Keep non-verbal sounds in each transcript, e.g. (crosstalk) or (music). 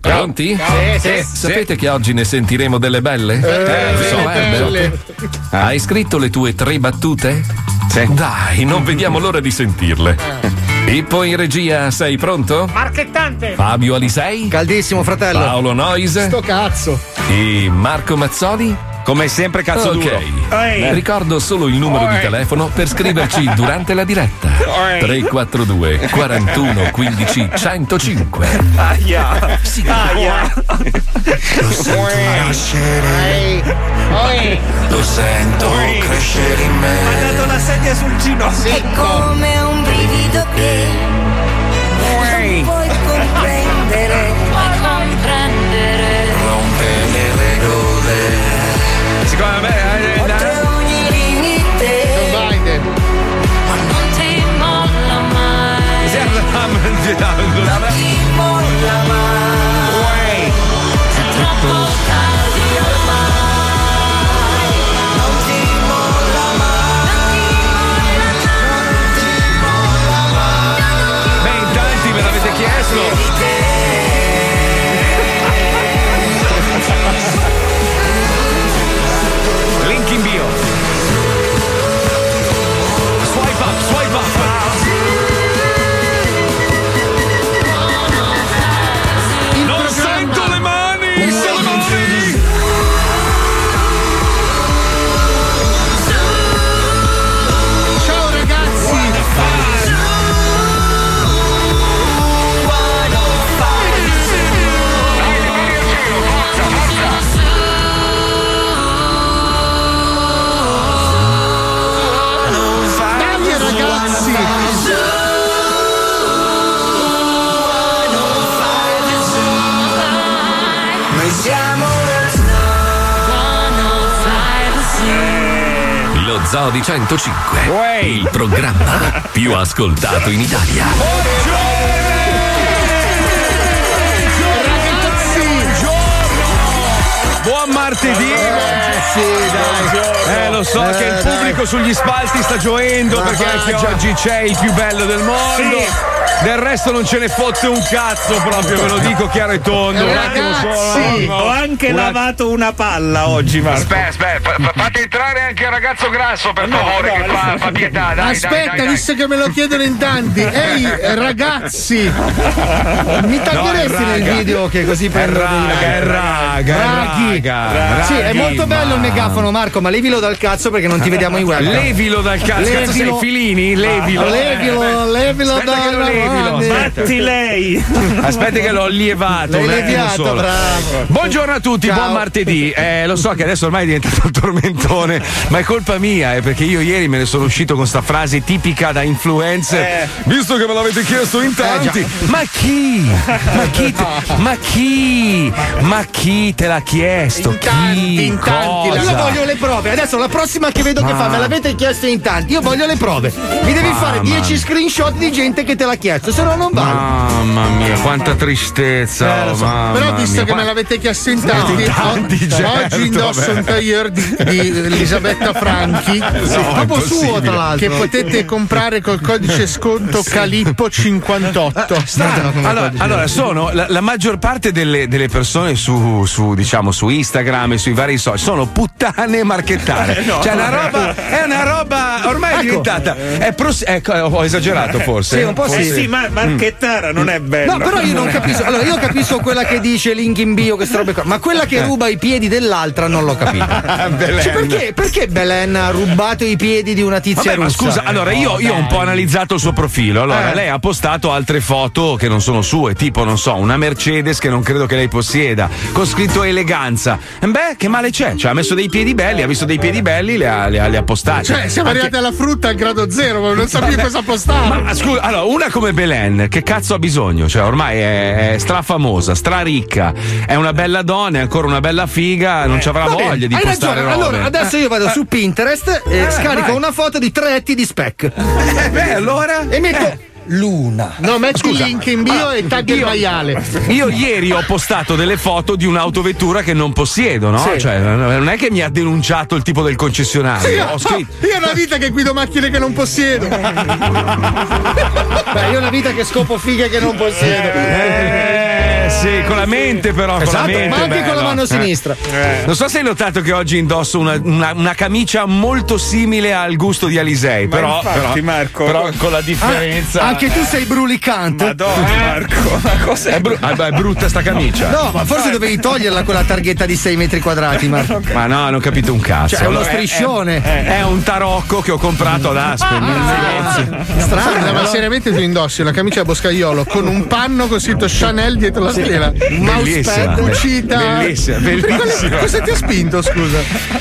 Pronti? Sì, sì, Sapete che oggi ne sentiremo delle belle? Eh, Lo so, eh, belle. beh. Hai scritto le tue tre battute? Sì. Dai, non vediamo l'ora di sentirle. Pippo in regia, sei pronto? Marchettante! Fabio Alisei? Caldissimo, fratello. Paolo Noise? Sto cazzo! E Marco Mazzoli? Come sempre, cazzo ok. duro. Ehi. Ricordo solo il numero di Oi. telefono per scriverci durante la diretta. Oi. 342 41 15 105. Aia! Aia! Lo sento nascere, lo sento crescere in Ha me. dato la sedia sul ginocchio! È come un brivido che non puoi Dobre. Zoo di 105. Il programma più ascoltato in Italia. Buon martedì! Eh, lo so che il pubblico sugli spalti sta gioendo perché anche oggi c'è il più bello del mondo. Del resto non ce ne fotte un cazzo proprio, ve lo dico chiaro e tondo. Un attimo Sì, solo. ho anche Un lavato una palla oggi, Marco. Aspetta, aspetta, fate entrare anche il ragazzo grasso per favore, che fa, fa pietà. Dai, Aspetta, dai, dai, dai. visto che me lo chiedono in tanti. (laughs) Ehi, ragazzi, mi taggeresti No, nel video che così per raga, è raga, Raghi. raga. Sì, è molto bello il megafono, Marco, ma levilo dal cazzo perché non ti vediamo in web. Levilo dal cazzo, cazzo sei Levilo. filini? Levilo. Levilo, levilo Aspetta levilo. Aspetta. Batti lei! Aspetta che l'ho lievato. L'hai leviato, bravo. Buongiorno a tutti, Ciao. buon martedì. Eh, lo so che adesso ormai è diventato (laughs) tormentone, (laughs) ma è colpa mia, eh, perché io ieri me ne sono uscito con sta frase tipica da influencer. Visto che me l'avete chiesto in tanti. ma chi? Ma chi? te- (laughs) ma chi? Ma chi te l'ha chiesto? In tanti, chi? in tanti, Cosa? Io voglio le prove. Adesso la prossima che vedo che fa, me l'avete chiesto in tanti. Io voglio le prove. Mi devi fare 10 screenshot di gente che te l'ha chiesto, se no non vale. Mamma mia, quanta tristezza. Eh, so. mamma Però visto mia. che me l'avete chiesto in tanti, In tanti, o- certo, oggi indosso vabbè. un tailleur di, di Elisabetta Franchi, proprio suo, tra l'altro. che potete comprare col codice sconto Calippo 58. Strano come Allora, allora, sono la, la maggior parte delle, delle persone su, su, diciamo, su Instagram e sui vari social sono puttane marchettare. (laughs) cioè, una roba, è una roba ormai è diventata. È pros- ecco, ho esagerato forse. Sì, un po' Eh sì. sì, ma Marchettara non è bello. No, però io non capisco. Allora, io capisco quella che dice link in bio, queste robe qua. Ma ma quella che ruba i piedi dell'altra non l'ho capito. (laughs) Belen. Cioè, perché, perché Belen ha rubato i piedi di una tizia Vabbè, ma russa? scusa, allora io, io ho un po' analizzato il suo profilo. Allora, Eh. lei ha postato altre foto che non sono sue, tipo, non so, una Mercedes che non credo che lei possieda, con scritto eleganza. Beh, che male c'è? Cioè, ha messo dei piedi belli, ha visto dei piedi belli, li ha, li ha- li ha postati. Cioè, siamo Anche- arrivati alla frutta al grado zero, ma non so più cosa postare. Ma scusa, allora, una come Belen, che cazzo ha bisogno? Cioè, ormai è, è strafamosa, straricca, è una bella donna, è ancora una bella figa, non ci avrà voglia di hai postare ragione. Robe. Allora, adesso io vado su Pinterest e Eh, scarico vai. una foto di tre etti di spec. Eh, beh, allora? E metto Luna. No, metti Scusa. il link in bio e tagli il maiale. Io ieri ho postato delle foto di un'autovettura che non possiedo, no? Sì. Cioè, non è che mi ha denunciato il tipo del concessionario. Io, Ho scritto. io ho una vita che guido macchine che non possiedo. Beh, io ho una vita che scopo fighe che non possiedo. Eh, sì, con la mente però, con la Esatto, mente. ma anche con la bello. mano Eh. sinistra. Non so se hai notato che oggi indosso una, una- una camicia molto simile al gusto di Alisei, Ma però, infatti, però- Marco. però con la differenza. Anche tu sei brulicante. Madonna, Marco, ma cos'è? È, bru- ah, è brutta sta camicia. No, ma forse dovevi toglierla quella targhetta di 6 metri quadrati, (laughs) Marco. Ma no, non ho capito un cazzo. Cioè, è uno striscione. È un tarocco che ho comprato ad Aspen. Ah, Scusa, Strano, ma seriamente tu indossi una camicia a boscaiolo con un panno con scritto Chanel dietro la Bellissima. mousepad, cucita. Bellissima, bellissima. Cosa ti ha spinto, scusa?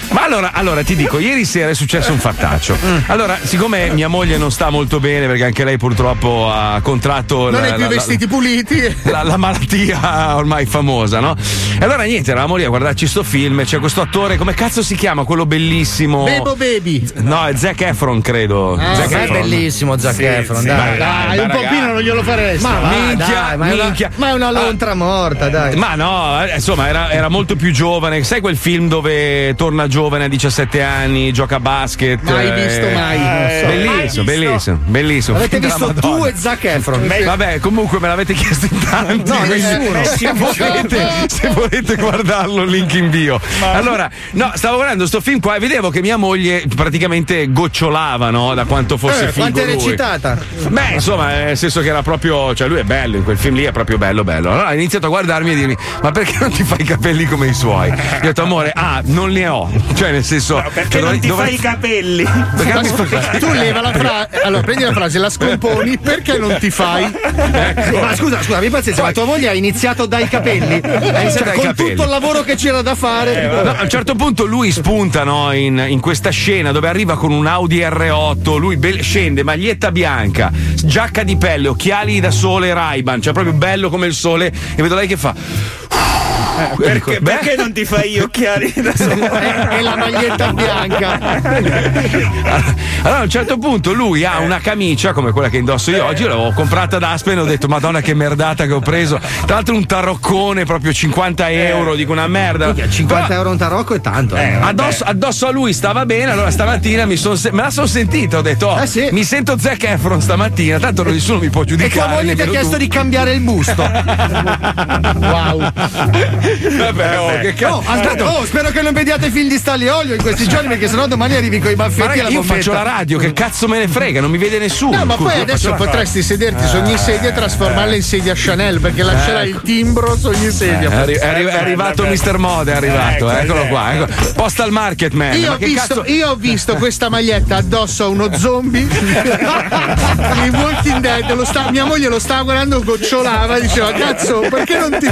Ma allora, allora ti dico, ieri sera è successo un fattaccio. Allora, siccome mia moglie non sta molto bene, perché anche lei purtroppo ha contratto Non la, hai più la- vestiti puliti. la, la malattia ormai famosa, no? E allora niente, eravamo lì a guardarci sto film. C'è questo attore, come cazzo si chiama? Quello bellissimo. Bebo Baby. No, è Zac Efron, credo. Ah, Zac è Efron. bellissimo Zac Sì, Efron, sì. dai. Dai, ma un ragazzi. pochino non glielo faresti. Ma va, minchia, dai, ma, è una, minchia. ma è una lontra morta, dai. Ma no, eh, insomma, era, era molto più giovane. Sai quel film dove torna giovane a 17 anni, gioca a basket? Mai eh, visto, mai. Non so. Bellissimo, bellissimo, bellissimo. Avete visto Madonna. tu e Zac Efron? Vabbè, comunque me l'avete chiesto in tanti. No, nessuno. Se volete, se volete guardarlo, link in bio. Allora, no, stavo guardando sto film qua e vedevo che mia moglie praticamente gocciolava, no? Da quanto fosse Eh, figo quanto è lui. recitata? Beh, insomma, nel senso che era proprio. Cioè, lui è bello, in quel film lì è proprio bello, bello. Allora iniziato a guardarmi e dirmi: Ma perché non ti fai i capelli come i suoi? Gli ho detto, amore, ah, non ne ho. Cioè, nel senso. Perché cioè, non ti dovrei- fai i capelli? perché tu leva la frase. Allora, prendi la frase, la scomponi, perché non ti fai? Ecco. Ma scusa, scusa, mi pazienza, ma tua moglie ha iniziato dai capelli? (laughs) Ha iniziato dai con capelli. tutto il lavoro che c'era da fare. No, a un certo punto lui spunta no, in, in questa scena dove arriva con un Audi R8, lui be- scende, maglietta bianca, giacca di pelle, occhiali da sole Ray-Ban, cioè proprio bello come il sole e vedo lei che fa... Perché, Ecco, beh. perché non ti fai gli occhiali da (laughs) solo? E la maglietta bianca. (laughs) Allora a un certo punto lui ha una camicia come quella che indosso io oggi, l'avevo comprata da Aspen e ho detto madonna che merdata che ho preso. Tra l'altro un taroccone proprio 50 euro, dico una merda. Minchia, 50 Però euro un tarocco è tanto. Eh. Addosso, addosso a lui stava bene, allora stamattina me la sono sentita, ho detto oh, Eh sì. mi sento Zac Efron stamattina, tanto nessuno mi può E giudicare. tua moglie ti ha chiesto tu. di cambiare il busto. (laughs) Wow. Vabbè, oh, che cazzo. Oh, aspetta, oh, spero che non vediate film di Stanley Olio in questi giorni, perché sennò domani arrivi con i baffetti raga, la io bombetta. faccio la radio, che cazzo me ne frega, non mi vede nessuno. No, ma poi adesso potresti sederti su ogni sedia e trasformarla in sedia Chanel perché lascerai il timbro su ogni sedia. arri- è arri- è arrivato Mr. Mode, è arrivato, Ecco, eccolo ecco. qua. Ecco. Postal Market Man. Io ma ho, visto, cazzo? io ho visto questa maglietta addosso a uno zombie (laughs) di Walking Dead. Sta- mia moglie lo stava guardando, gocciolava e diceva: Cazzo, perché non ti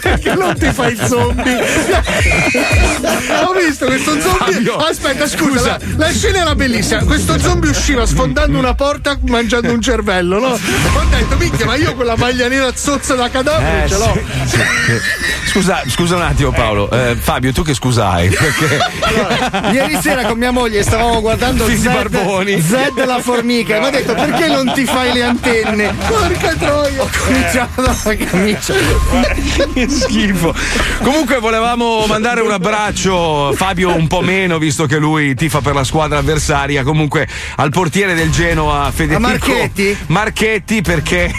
perché non ti fai il zombie? (laughs) ho visto questo zombie. Aspetta, scusa. La, la scena era bellissima. Questo zombie usciva sfondando una porta mangiando un cervello, no? Ho detto, minchia, ma io con la maglia nera zozza da cadavere Eh, ce l'ho. sì, sì. Scusa, scusa un attimo Paolo, Eh, Fabio tu che scusai? Perché Ieri sera con mia moglie stavamo guardando Figli Zed, barboni. Zed la formica e mi ha detto perché non ti fai le antenne? Porca troia. Ho cominciato dalla camicia. che schifo. Comunque volevamo mandare un abbraccio, Fabio un po' meno, visto che lui tifa per la squadra avversaria. Comunque al portiere del Genoa, Federico A Marchetti? Marchetti, perché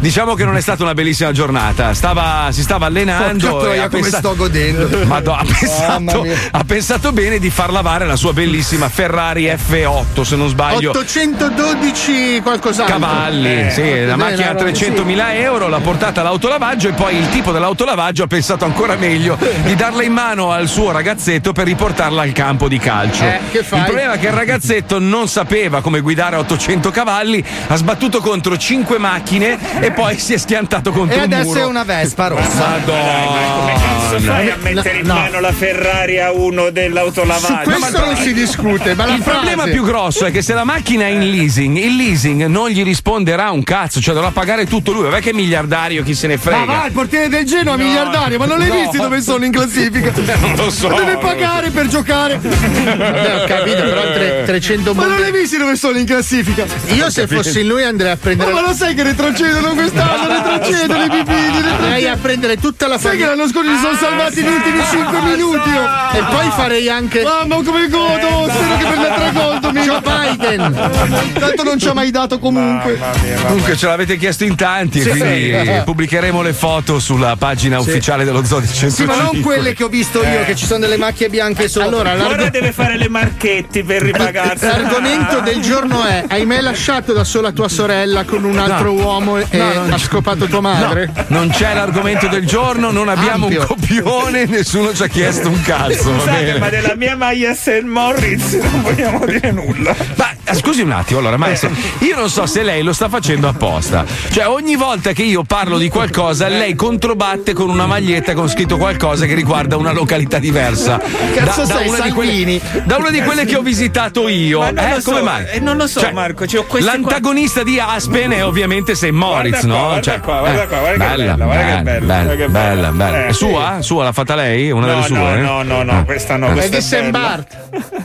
diciamo che non è stata una bellissima giornata. Stava- si stava allenando. Porca troia, e ha come pensa- sto godendo. Madonna, ha, pensato, ha pensato bene di far lavare la sua bellissima Ferrari F8, se non sbaglio. 812 qualcos'altro. Cavalli, sì, la macchina a allora, 300.000 euro, l'ha portata all'autolavaggio e poi il tipo dell'autolavaggio ha pensato pensato ancora meglio di darla in mano al suo ragazzetto per riportarla al campo di calcio. Eh? Il problema è che il ragazzetto non sapeva come guidare a 800 cavalli, ha sbattuto contro 5 macchine e poi si è schiantato contro E un adesso muro. è una Vespa rossa. Come cazzo fai a Madonna. mettere in No. mano la Ferrari a uno Su dell'autolavaggio? questo non si discute, ma Il problema più grosso è che se la macchina è in leasing, il leasing non gli risponderà un cazzo, cioè dovrà pagare tutto lui. Vabbè che è miliardario, chi se ne frega. Ma va, il portiere del Genoa miliardario, ma non l'hai No. visti dove sono in classifica? (laughs) Non lo so. Deve pagare per giocare. Vabbè, ho capito, però tre- 300 Ma non l'hai visti dove sono in classifica? Io se fossi lui andrei a prendere. Oh, ma lo sai che retrocedono quest'anno, retrocedono i pipini, Andrei retrocedono. a prendere tutta la Sai che famiglia. l'anno scorso si sono salvati negli ultimi 5 minuti. oh. E poi farei anche. Mamma come godo, spero che prenda tre gol domenica. Joe Biden. Tanto non ci ha mai dato comunque. Comunque ce l'avete chiesto in tanti e quindi eh, pubblicheremo le foto sulla pagina ufficiale dello Zoo di 105. Sì, ma non quelle che ho visto io, che ci sono delle macchie bianche sopra. Allora, Ora l'arg- deve fare le marchetti per ripagarsi. l'argomento del giorno è: hai mai lasciato da sola tua sorella con un altro uomo e ha scopato tua madre? Non c'è l'argomento del giorno, non abbiamo Ampio. un copione, nessuno ci ha chiesto un cazzo. va Scusate, bene. ma della mia maglia St. Moritz non vogliamo dire nulla. Ma eh, scusi un attimo, allora, maestro, io non so se lei lo sta facendo apposta. Cioè, ogni volta che io parlo di qualcosa, lei controbatte con una maglietta con scritto qualcosa che riguarda una località diversa. Cazzo sei, una di Salvini? quelle, da una di quelle che ho visitato io. Ma non eh, lo so, come mai? eh, non lo so, Marco, ci ho queste qua- L'antagonista di Aspen è ovviamente St. Moritz, Guarda qua, no? guarda Cioè, qua, guarda eh, qua, guarda che bella, bella, guarda che bella, bella, bella, bella. bella. Eh, È sua? Sua l'ha fatta lei? Una delle No, sue? no, eh? no, no, no, questa no, È questa di St. Bart.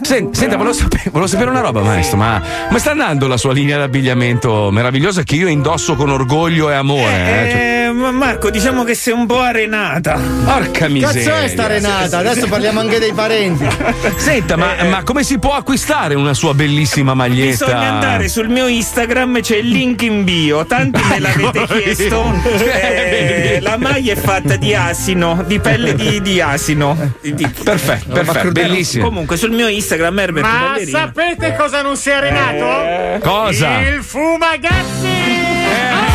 Sen- Senta, volevo sapere, volevo sapere una roba, maestro. Ma, ma sta andando la sua linea d'abbigliamento meravigliosa che io indosso con orgoglio e amore? eh? Cioè, Eh, ma Marco, diciamo che sei un po' arenata. porca miseria. Cazzo è sta Renata? Adesso parliamo anche dei parenti. (laughs) Senta, ma, ma come si può acquistare una sua bellissima maglietta? Bisogna andare sul mio Instagram, c'è il link in bio. Tanti me l'avete chiesto. (laughs) Eh, la maglia è fatta di asino, di pelle di, di asino. Di- di- Perfetto, perfetto, bellissimo. Comunque sul mio Instagram Herbert Ma Ballerini. sapete cosa non si è arenato? Cosa? Il fumagazzi! Ah,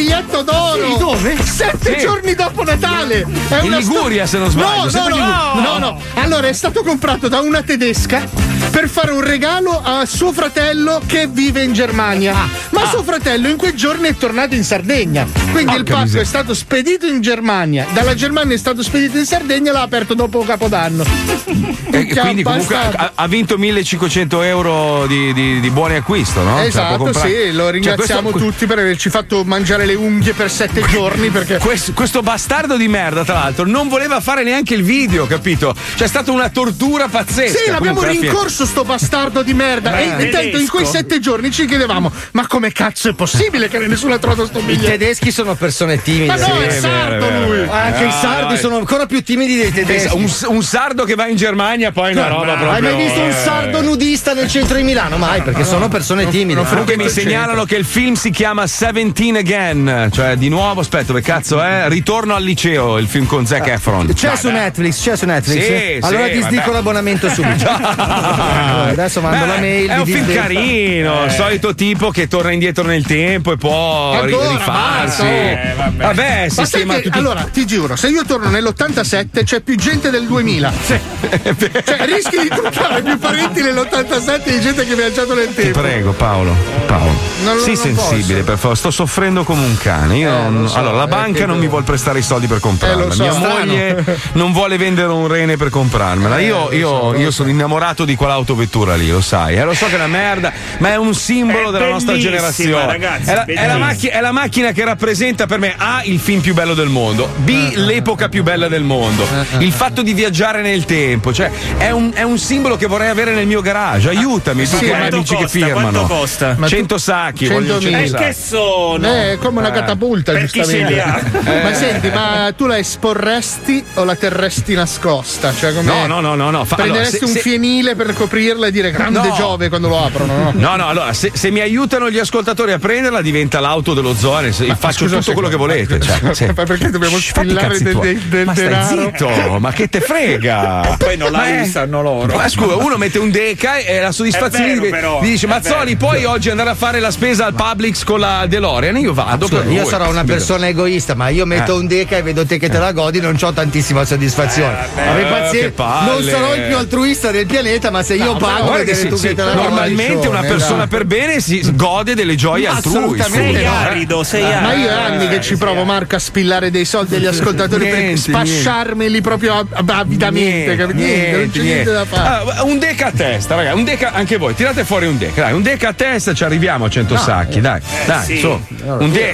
biglietto d'oro! Sì, dove? Sette Sì. giorni dopo Natale! È In Liguria, se non sbaglio, No, no, no, no, no. Allora, è stato comprato da una tedesca per fare un regalo a suo fratello che vive in Germania. Ma suo fratello in quei giorni è tornato in Sardegna. Quindi il Porca pacco miseria. è stato spedito in Germania. Dalla Germania è stato spedito in Sardegna e l'ha aperto dopo Capodanno. (laughs) E quindi comunque ha, ha vinto 1500 euro di, di, di buoni acquisto, no? Cioè, Esatto, comprare- sì, lo Cioè, ringraziamo questo- tutti per averci fatto mangiare le unghie per sette giorni perché Questo, questo bastardo di merda, tra l'altro, non voleva fare neanche il video, capito? C'è stata una tortura pazzesca. Sì, l'abbiamo Comunque, rincorso sto bastardo di merda. Eh, e intanto in tedesco. quei sette giorni ci chiedevamo: ma come cazzo è possibile che nessuno ha trovato sto I biglietto? tedeschi sono persone timide. Ma no, Sì. è sardo è vero, lui. è vero. Anche i Ah, sardi no, sono ancora più timidi dei tedeschi. Un, un sardo che va in Germania, poi una roba proprio. Hai mai visto un eh. sardo nudista nel centro di Milano? Mai, perché sono persone timide. Comunque mi segnalano che il film si chiama 17 Again, cioè di nuovo, aspetta, dove cazzo è? Ritorno al liceo, il film con Zac Efron. C'è su. Netflix, c'è su Netflix. Sì, allora sì, ti sdico vabbè. l'abbonamento subito. (laughs) Adesso mando Beh, la mail. È un film Disney. carino, il solito tipo che torna indietro nel tempo e può Ancora, rifarsi. Eh, vabbè, vabbè sistema che, tutti. allora, ti giuro, se io torno nell'87 c'è più gente del 2000. (laughs) cioè, rischi di toccare più parenti nell'87 di gente che ha viaggiato nel Ti tempo. prego, Paolo. Paolo. Non sii non sensibile, posso. per favore. Sto soffrendo come un cane. Io non- lo so, allora, la eh, banca che non mi vuole prestare i soldi per comprarla. Eh, so, Mia strano. moglie non vuole vendere un rene per comprarmela. Io, io- io sono innamorato di quell'autovettura lì, lo sai. Eh, lo so che è una merda, ma è un simbolo È della nostra generazione. ragazzi, è, la, è la macchi- è la macchina che rappresenta per me A il film più bello del mondo, B l'epoca più bella del mondo, il fatto di viaggiare nel tempo. Cioè, è un, è un simbolo che vorrei avere nel mio garage. Aiutami, tu che hai quanto amici che costa? firmano. Quanto costa? Ma tu- 100 sacchi, voglio 100.000. 100 E sacchi. che sono? Eh, come una catapulta, Per giustamente. ha? Ma senti, ma tu la esporresti o la terresti nascosta? Cioè, come No, no, no, no, no. Fa- Prenderesti allora, un se- se- fienile per scoprirla e dire grande No. Giove quando lo aprono. No? No, no, allora, se, se mi aiutano gli ascoltatori a prenderla, diventa l'auto dello zoone. se- faccio scusa tutto quello che volete. Cioè. Ma perché dobbiamo Shh, spillare del, del, del ma stai denaro? zitto, ma che te frega? Poi non la Ma è- usano loro. Ma scusa, uno mette un deca e la soddisfazione gli dice: Mazzoli, vero. puoi oggi andare a fare la spesa al Publix con la DeLorean? Io vado Scusa, per io sarò una persona egoista, ma io metto Eh. un deca e vedo te che te la godi, non ho tantissima soddisfazione. Eh, pazienza, che palle. non sarò il più altruista del pianeta, ma se io No, pago, vedere sì, tu sì, che te la godi. normalmente una Cione, persona dai. per bene si gode delle gioie altrui. Assolutamente scusa. no. arido, sei Ma io è arido. anni che ci provo, Marco, a spillare dei soldi agli ascoltatori Niente, per spasciarmeli proprio a- a- avidamente. capito? Niente, non c'è niente da fare. Ah, un deca a testa, ragazzi. Un deca, anche voi, tirate fuori un deca. Dai, un deca a testa, ci arriviamo a 100 sacchi. Dai, dai. Un deca,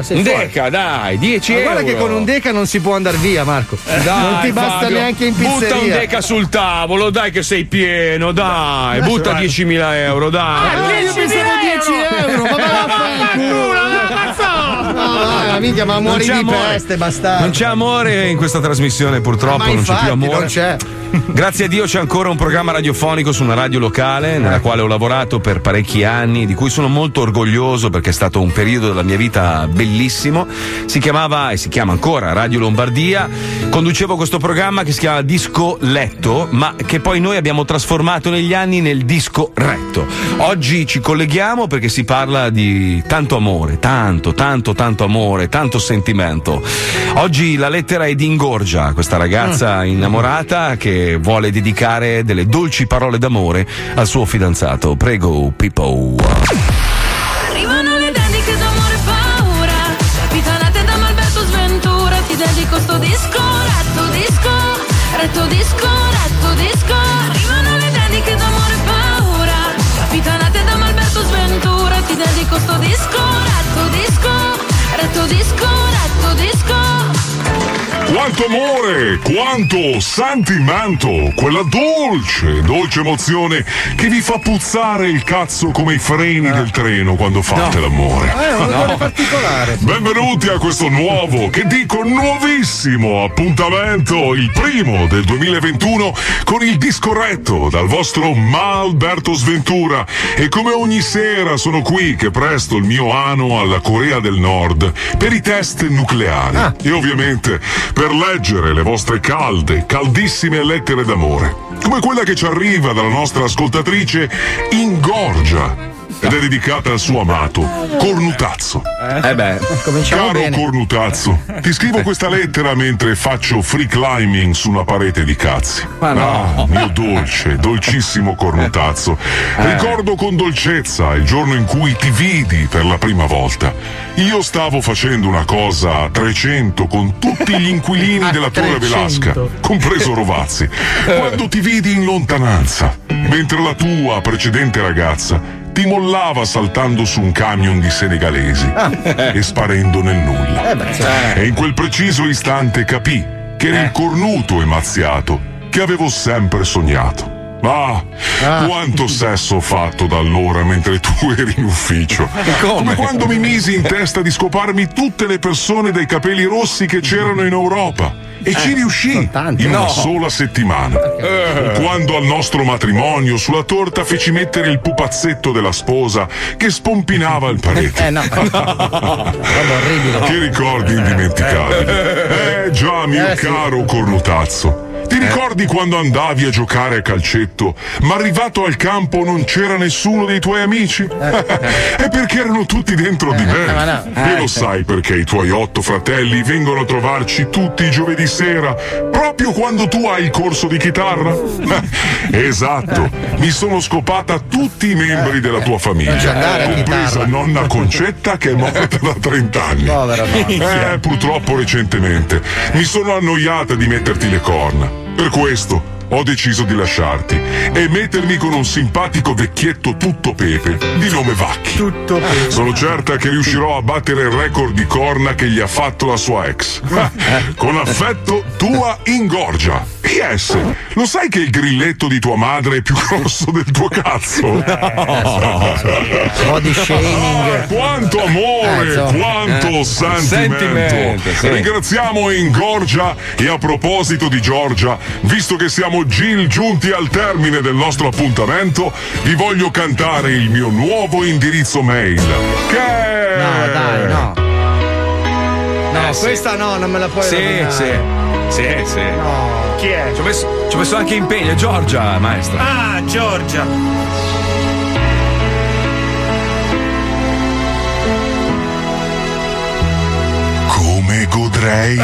sei un deca, dai, 10 Ma euro. guarda che con un deca non si può andare via, Marco. Dai, non ti basta Fabio, neanche in Butta un pizzeria. deca sul tavolo, dai che sei pieno, dai. Butta 10.000 euro, dai. Ah, io pensavo 10 euro, ma (laughs) vaffanculo. No, minchia, ma muori c'è di amore. peste, bastardo. Non c'è amore in questa trasmissione, purtroppo, Ma non c'è infatti, più amore. non c'è. (laughs) Grazie a Dio c'è ancora un programma radiofonico su una radio locale nella quale ho lavorato per parecchi anni, di cui sono molto orgoglioso perché è stato un periodo della mia vita bellissimo. Si chiamava e si chiama ancora Radio Lombardia. Conducevo questo programma che si chiama Disco Letto, ma che poi noi abbiamo trasformato negli anni nel Disco Retto. Oggi ci colleghiamo perché si parla di tanto amore, tanto, tanto, tanto amore, tanto sentimento. Oggi la lettera è di Ingorgia, questa ragazza innamorata che vuole dedicare delle dolci parole d'amore al suo fidanzato. Prego, Pippo. Quanto amore, quanto sentimento, quella dolce, dolce emozione che vi fa puzzare il cazzo come i freni del treno quando fate l'amore. Eh, un odore particolare. Benvenuti a questo nuovo, che dico nuovissimo appuntamento, il primo del 2021 con il discorretto dal vostro Malberto Sventura. E come ogni sera sono qui che presto il mio ano alla Corea del Nord per i test nucleari. E ovviamente per leggere le vostre calde, caldissime lettere d'amore, come quella che ci arriva dalla nostra ascoltatrice Ingorgia ed è dedicata al suo amato Cornutazzo. Eh beh, Cominciamo Caro bene. Cornutazzo, ti scrivo questa lettera mentre faccio free climbing su una parete di cazzi. Ma no. Ah, mio dolce, dolcissimo Cornutazzo. Ricordo con dolcezza il giorno in cui ti vidi per la prima volta. Io stavo facendo una cosa a 300 con tutti gli inquilini (laughs) della Torre 300. Velasca, compreso Rovazzi, quando ti vidi in lontananza, mentre la tua precedente ragazza ti mollava saltando su un camion di senegalesi e sparendo nel nulla. E in quel preciso istante capì che era il cornuto e mazziato che avevo sempre sognato. Ah, quanto sesso ho fatto da allora mentre tu (laughs) eri in ufficio. Come quando mi misi in testa di scoparmi tutte le persone dai capelli rossi che c'erano in Europa. E ci riuscì in una sola settimana. O quando al nostro matrimonio sulla torta feci mettere il pupazzetto della sposa che spompinava il parete. Eh no, (laughs) roba orribile. Che ricordi indimenticabili. Eh già, mio Eh, caro cornutazzo. Ti ricordi quando andavi a giocare a calcetto, ma arrivato al campo non c'era nessuno dei tuoi amici? È (laughs) perché erano tutti dentro di me. eh, ma no. E lo sai perché i tuoi otto fratelli vengono a trovarci tutti i giovedì sera, proprio quando tu hai il corso di chitarra? (laughs) esatto, mi sono scopata tutti i membri della tua famiglia, compresa nonna Concetta che è morta da 30 anni. Eh, purtroppo recentemente mi sono annoiata di metterti le corna. Per questo ho deciso di lasciarti e mettermi con un simpatico vecchietto tutto pepe di nome Vacchi. Tutto per Sono certa che riuscirò a battere il record di corna che gli ha fatto la sua ex. (laughs) con affetto, tua Ingorgia. PS, lo sai che il grilletto di tua madre è più grosso del tuo cazzo? Body shaming. Ah, quanto amore, Eh, quanto Eh, sentimento. sentimento, sì. Ringraziamo Ingorgia e a proposito di Giorgia, visto che siamo Gil giunti al termine del nostro appuntamento, vi voglio cantare il mio nuovo indirizzo mail. Che No, dai, no. No, Eh, sì. questa no, non me la puoi Sì, rovinare. sì. Sì, sì. Chi è? Ci ho messo, ci ho messo anche impegno, Giorgia, maestra. Ah, Giorgia. Come godrei (laughs)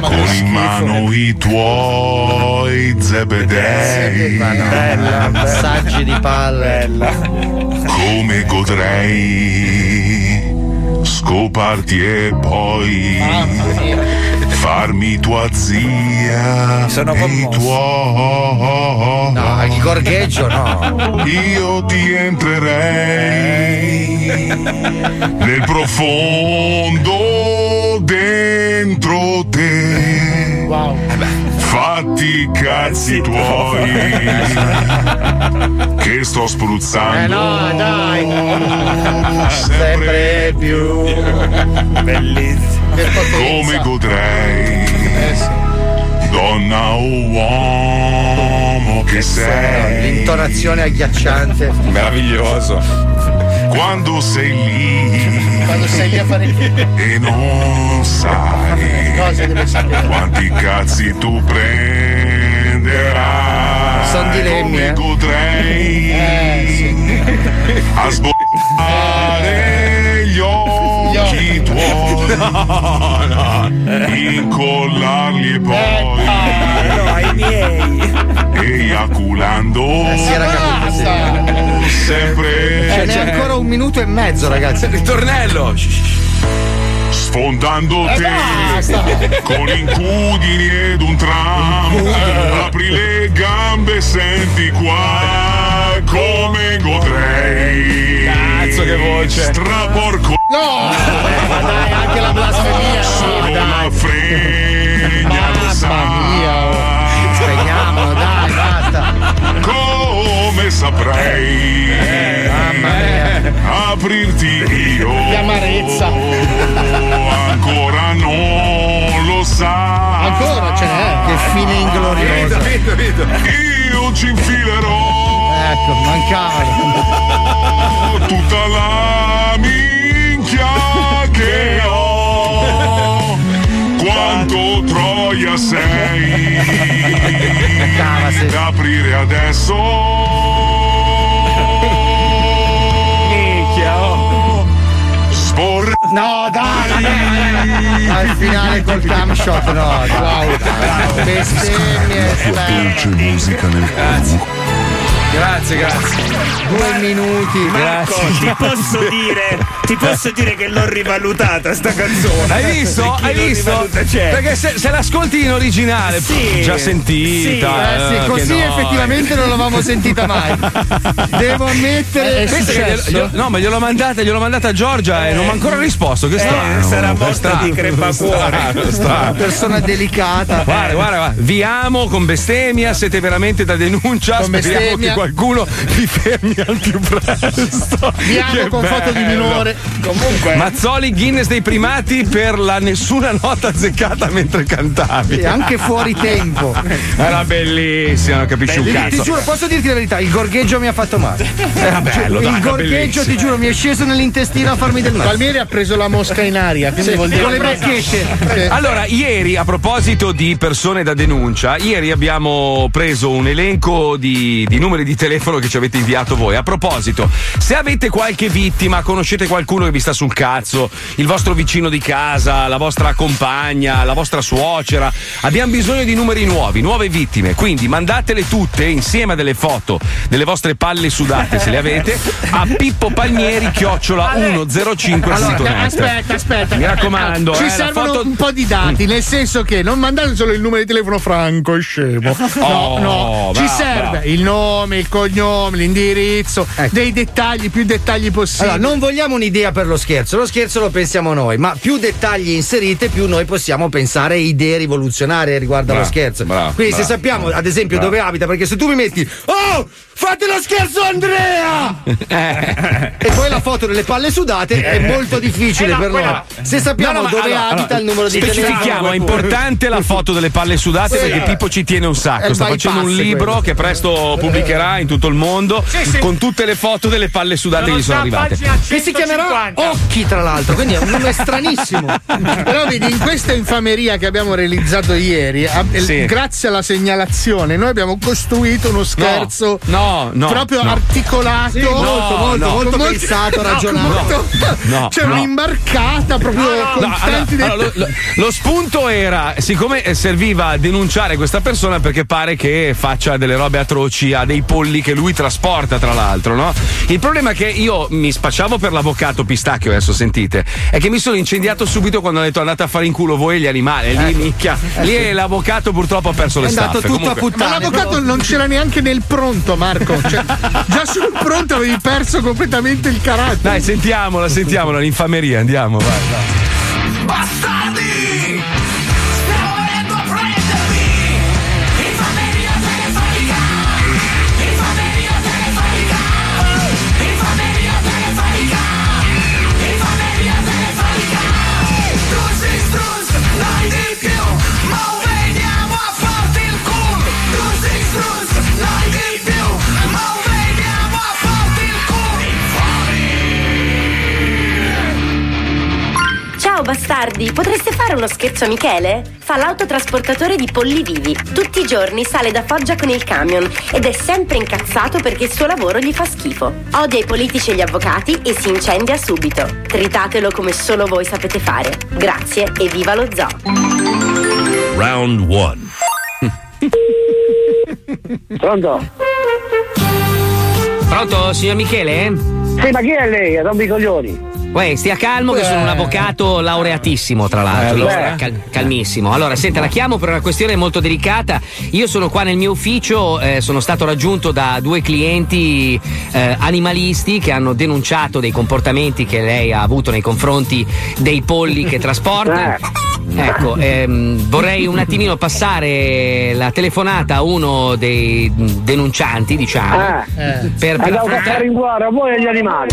con in mano i tuoi zebedei. No, Bella, massaggi di palle. come godrei scoparti e poi farmi tua zia Sono i commosso. tuoi No, il gorgheggio no. io ti entrerei nel profondo dentro te fatti i cazzi tuoi (laughs) che sto spruzzando Eh no, dai. sempre più. Bellissimo. come godrei donna o uomo che sei L'intonazione agghiacciante. Meraviglioso. quando sei lì Quando sei lì a fare il e non sai cosa deve sapere. quanti cazzi tu prenderai Son dilemmi, come eh. godrei a sbollare gli occhi tuoi (laughs) incollarli e poi No, ai miei. eiaculando Si era capito, sì. sempre Ce n'è ancora un minuto e mezzo, ragazzi. Ritornello. Sfondando te con incudini ed un tram apri le gambe senti qua come godrei Cazzo, che voce. straporco No! Ma dai, anche la blasfemia. solo dai. la fregna lo sa mia, Spegniamolo, dai, basta. come saprei aprirti io Che amarezza. ancora non lo sa Ancora ce n'è. Che fine ingloriosa. Vedo, vedo. io ci infilerò Ecco, mancava. tutta la minchia che ho quanto troia sei Mancava, sì. da aprire adesso No, dai! Al finale col cam shot, no. Wow. Bestemmie. dolce musica nel cuore Grazie, grazie. Due minuti. Marco, ti posso (laughs) dire, ti posso dire che l'ho rivalutata sta canzone. Hai visto? Hai visto? Perché se, se l'ascolti in originale, Sì. pff, già sentita. Eh sì, eh, così che noia. effettivamente non l'avevamo sentita mai. (laughs) Devo ammettere. Che glielo- no, ma gliel'ho mandata, gliel'ho mandata a Giorgia e non mi ha ancora risposto. Che strano. Eh, sarà Che morta strano. di crepacuore. Strano, strano. persona delicata. Guarda, guarda, guarda, vi amo con bestemmia, siete veramente da denuncia. Con Speriamo bestemmia. che qualcuno (laughs) vi fermi al più presto. Vi amo Che con foto di bello. minore. Comunque, Mazzoli Guinness dei primati per la nessuna nota azzeccata mentre cantavi. E anche fuori tempo. Era bellissima, non capisci un Ti, ti cazzo. giuro, posso dirti la verità, il gorgheggio mi ha fatto male. Era bello, dai, il era gorgheggio, bellissimo. ti giuro, mi è sceso nell'intestino a farmi del male. Palmieri ha preso la mosca in aria, quindi vuol dire Con le bacchette. Allora, ieri a proposito di persone da denuncia, ieri abbiamo preso un elenco di, di numeri di telefono che ci avete inviato voi. A proposito, se avete qualche vittima, conoscete qualcuno che vi sta sul cazzo, il vostro vicino di casa, la vostra compagna, la vostra suocera, abbiamo bisogno di numeri nuovi, nuove vittime. Quindi mandatele tutte insieme a delle foto delle vostre palle sudate, se le avete, a (laughs) Pippo Palmieri chiocciola 105 al sito Allora, net. aspetta, aspetta. Mi raccomando, Ci eh, servono foto- un po' di dati, nel senso che non mandate solo il numero di telefono franco e scemo. No, Oh, no. Ci serve bravo. il nome, il cognome, l'indirizzo, dei dettagli, più dettagli possibili. Allora, non vogliamo un'idea per lo scherzo, lo scherzo lo pensiamo noi, ma più dettagli inserite, più noi possiamo pensare idee rivoluzionarie riguardo allo Bravo, scherzo. bravo, Quindi, se bravo. sappiamo, ad esempio, dove abita, perché se tu mi metti, oh, fate lo scherzo, Andrea! (laughs) e poi la foto delle palle sudate è molto difficile Eh no, per noi. quella- Se sappiamo No, no, dove allora, abita, allora, il numero di specifichiamo, è importante la foto delle palle sudate Sì. perché Pippo ci tiene un sacco. il Sta facendo un libro quello. che presto pubblicherà in tutto il mondo Sì, sì. con tutte le foto delle palle sudate che gli sono arrivate. Che si chiamerà 150. Occhi, tra l'altro, quindi è un nome stranissimo. (laughs) Però vedi, in questa infameria che abbiamo realizzato ieri, grazie alla segnalazione, noi abbiamo costruito uno scherzo no, no, proprio no. articolato, Sì, molto, molto, no. molto Molto- pensato, no, ragionato. No, C'è no. un'imbarcata proprio con No, tanti allora, allora, dettagli. lo, lo- lo spunto era, siccome eh, serviva a denunciare questa persona perché pare che faccia delle robe atroci a dei polli che lui trasporta, tra l'altro, no? Il problema è che io mi spacciavo per l'avvocato pistacchio, adesso sentite, è che mi sono incendiato subito quando ho detto andate a fare in culo voi e gli animali. Lì, minchia, lì l'avvocato purtroppo ha perso le È andato staffe. tutto a Comunque- Ma puttane. l'avvocato non c'era neanche nel pronto, Marco. Cioè, già sul pronto avevi perso completamente il carattere. Dai, sentiamola, sentiamola, l'infameria, andiamo, vai. vai. Bastardi! Bastardi, potreste fare uno scherzo a Michele? Fa l'autotrasportatore di polli vivi. Tutti i giorni sale da Foggia con il camion ed è sempre incazzato perché il suo lavoro gli fa schifo. Odia i politici e gli avvocati e si incendia subito. Tritatelo come solo voi sapete fare. Grazie e viva lo zoo. Round 1. Pronto? Pronto, signor Michele? Sì, ma chi è lei? Rompi i coglioni. Uè, stia calmo che sono un avvocato laureatissimo, tra l'altro. Eh, allora. Cal- calmissimo. Allora, senta, la chiamo per una questione molto delicata. Io sono qua nel mio ufficio, eh, sono stato raggiunto da due clienti eh, animalisti che hanno denunciato dei comportamenti che lei ha avuto nei confronti dei polli che trasporta. Ecco, ehm, vorrei un attimino passare la telefonata a uno dei denuncianti, diciamo. Ah. Per, per a affrontare- in guerra voi e gli animali.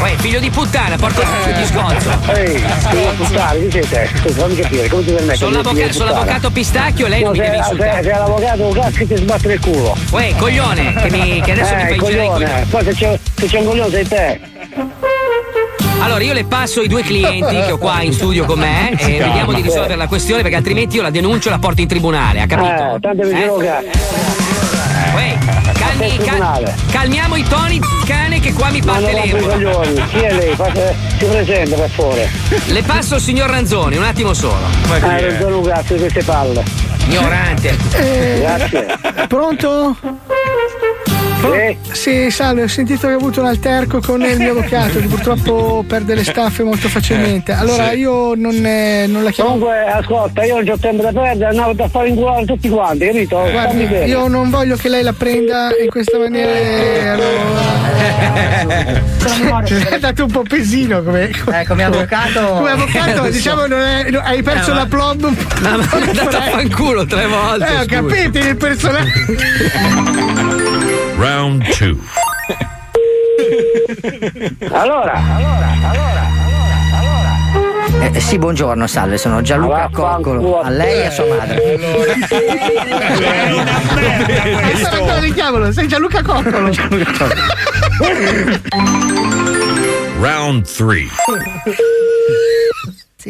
Uè, figlio di puttana, porca di sgonzo. Ehi, devo puttare, chi siete? Scusa, fammi capire, come ti permetti? Sono, di- di l'avvoca- sono l'avvocato Pistacchio, lei No, non mi sei, deve sei, insultare. sei l'avvocato, cazzo che ti sbatte il culo. Uè, coglione, che, mi- che adesso eh, mi fai girare i coglione. Poi se c'è, se c'è un coglione sei te. Allora, io le passo i due clienti che ho qua in studio con me e Calma. vediamo di risolvere la questione perché altrimenti io la denuncio e la porto in tribunale, ha capito? Eh, tanto mi Eh? Calmi, cal- calmiamo i toni, cane, che qua mi Ma parte coglioni. Chi è lei? Fate, si presenta per favore. Le passo il signor Ranzoni, un attimo solo. Non sono un cazzo di queste palle. Ignorante. Eh, Grazie. Pronto? Pro- Sì, salve, ho sentito che ha avuto un alterco con il mio avvocato che purtroppo perde le staffe molto facilmente. Allora Sì. io non, eh, non la chiamo. Comunque, ascolta, io non ho tempo da perdere, andavo a fare in culo tutti quanti, capito? Guardi, bene. io non voglio che lei la prenda in questa maniera. eh, allora- È stato un po' pesino come. Eh, come avvocato- Come avvocato, Eh, (laughs) diciamo, non è- no, hai perso Eh, ma- la plomb un po'. (laughs) Ma mi ha dato a fanculo tre volte. Eh, ho scusa. capito il personaggio. Round 2. Allora, allora, allora. Eh, sì, buongiorno, salve, sono Gianluca Coccolo. A lei e a sua madre. Aspetta, aspetta, richiamalo, sei Gianluca Coccolo. Round 3.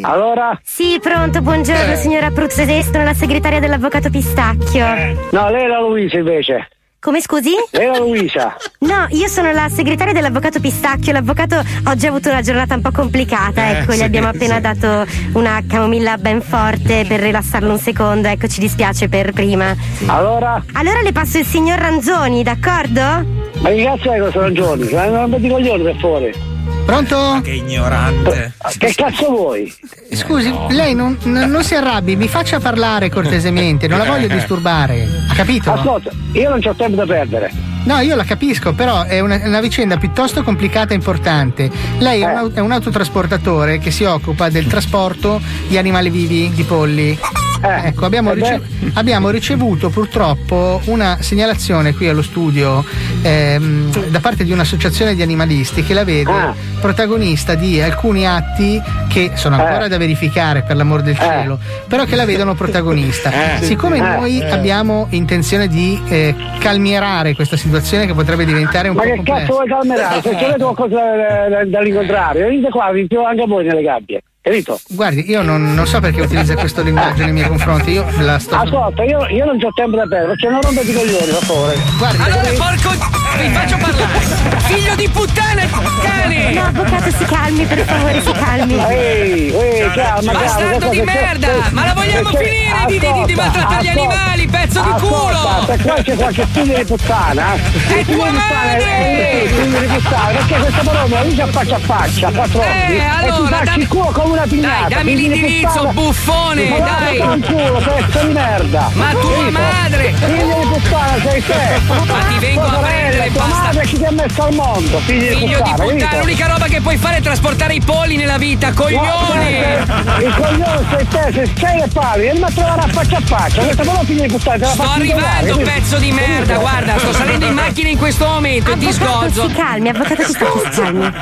Allora? Sì, pronto, buongiorno signora Pruzze, sono la segretaria dell'avvocato Pistacchio. No, lei è la Luisa invece. Come scusi? La Luisa. No, io sono la segretaria dell'avvocato Pistacchio. L'avvocato oggi ha avuto una giornata un po' complicata. Eh, ecco, sì, gli abbiamo appena sì. dato una camomilla ben forte per rilassarlo un secondo. Ecco, ci dispiace per prima. Allora? Allora le passo il signor Ranzoni, d'accordo? Ma che cazzo è questo ragioni? Ma non metti i coglioni per favore. Pronto? Che ignorante. Che cazzo vuoi? Scusi, lei non, non- non si arrabbi, mi faccia parlare cortesemente, non la voglio disturbare. Capito? Ascolta, io non c'ho tempo da perdere. No, io la capisco, però è una, una vicenda piuttosto complicata e importante. Lei è, un, è un autotrasportatore che si occupa del trasporto di animali vivi, di polli. Ecco, abbiamo, eh rice- abbiamo ricevuto purtroppo una segnalazione qui allo studio ehm, da parte di un'associazione di animalisti che la vede Ah. protagonista di alcuni atti che sono ancora Eh. da verificare per l'amor del cielo, però che la vedono protagonista. Eh. Siccome Eh. noi Eh. abbiamo intenzione di eh, calmierare questa situazione che potrebbe diventare un Ma po' che complessa. cazzo vuoi calmerare? Se c'è qualcosa da, da, da rincontrare, venite qua, vi anche voi nelle gabbie. Capito? Guardi, io non, non so perché utilizza questo linguaggio nei miei confronti. Io la sto. Ascolta, io, io non ho tempo da perdere, perché non rompete i coglioni, per favore. Guardi, Allora, porco. Vi faccio parlare! Figlio di puttana, cane! No, avvocato, si calmi, per favore, si calmi. Ehi, ehi, calma, Bastardo calma, di c'è? merda! Ma la vogliamo C'è- finire di, di, di, di maltrattare gli animali, pezzo di culo! Se qua c'è qualche figlio di puttana, È figlio tua di puttana madre! figlio di puttana, perché questa parola dice a faccia a faccia, quattro Eh, e ti allora, dammi- il culo come una pignata. Dai, dammi figlio di l'indirizzo, puttana. buffone, Ma dai. In culo, pezzo di merda. Ma tua madre! Figlio di puttana sei te. Ma ti vengo a prendere, tua basta. madre chi ti ha messo al mondo, figlio, Figlio di puttana. puttana, capito? l'unica roba che puoi fare è trasportare i polli nella vita, coglione! Il coglione sei te, se sei le pari, vieni a trovare a faccia a faccia, questa figlio di puttana, te la Sto arrivando, pezzo di merda, guarda, sto salendo in macchina in questo momento e ti Avvocato, scozzo. si calmi, avvocato, si calmi.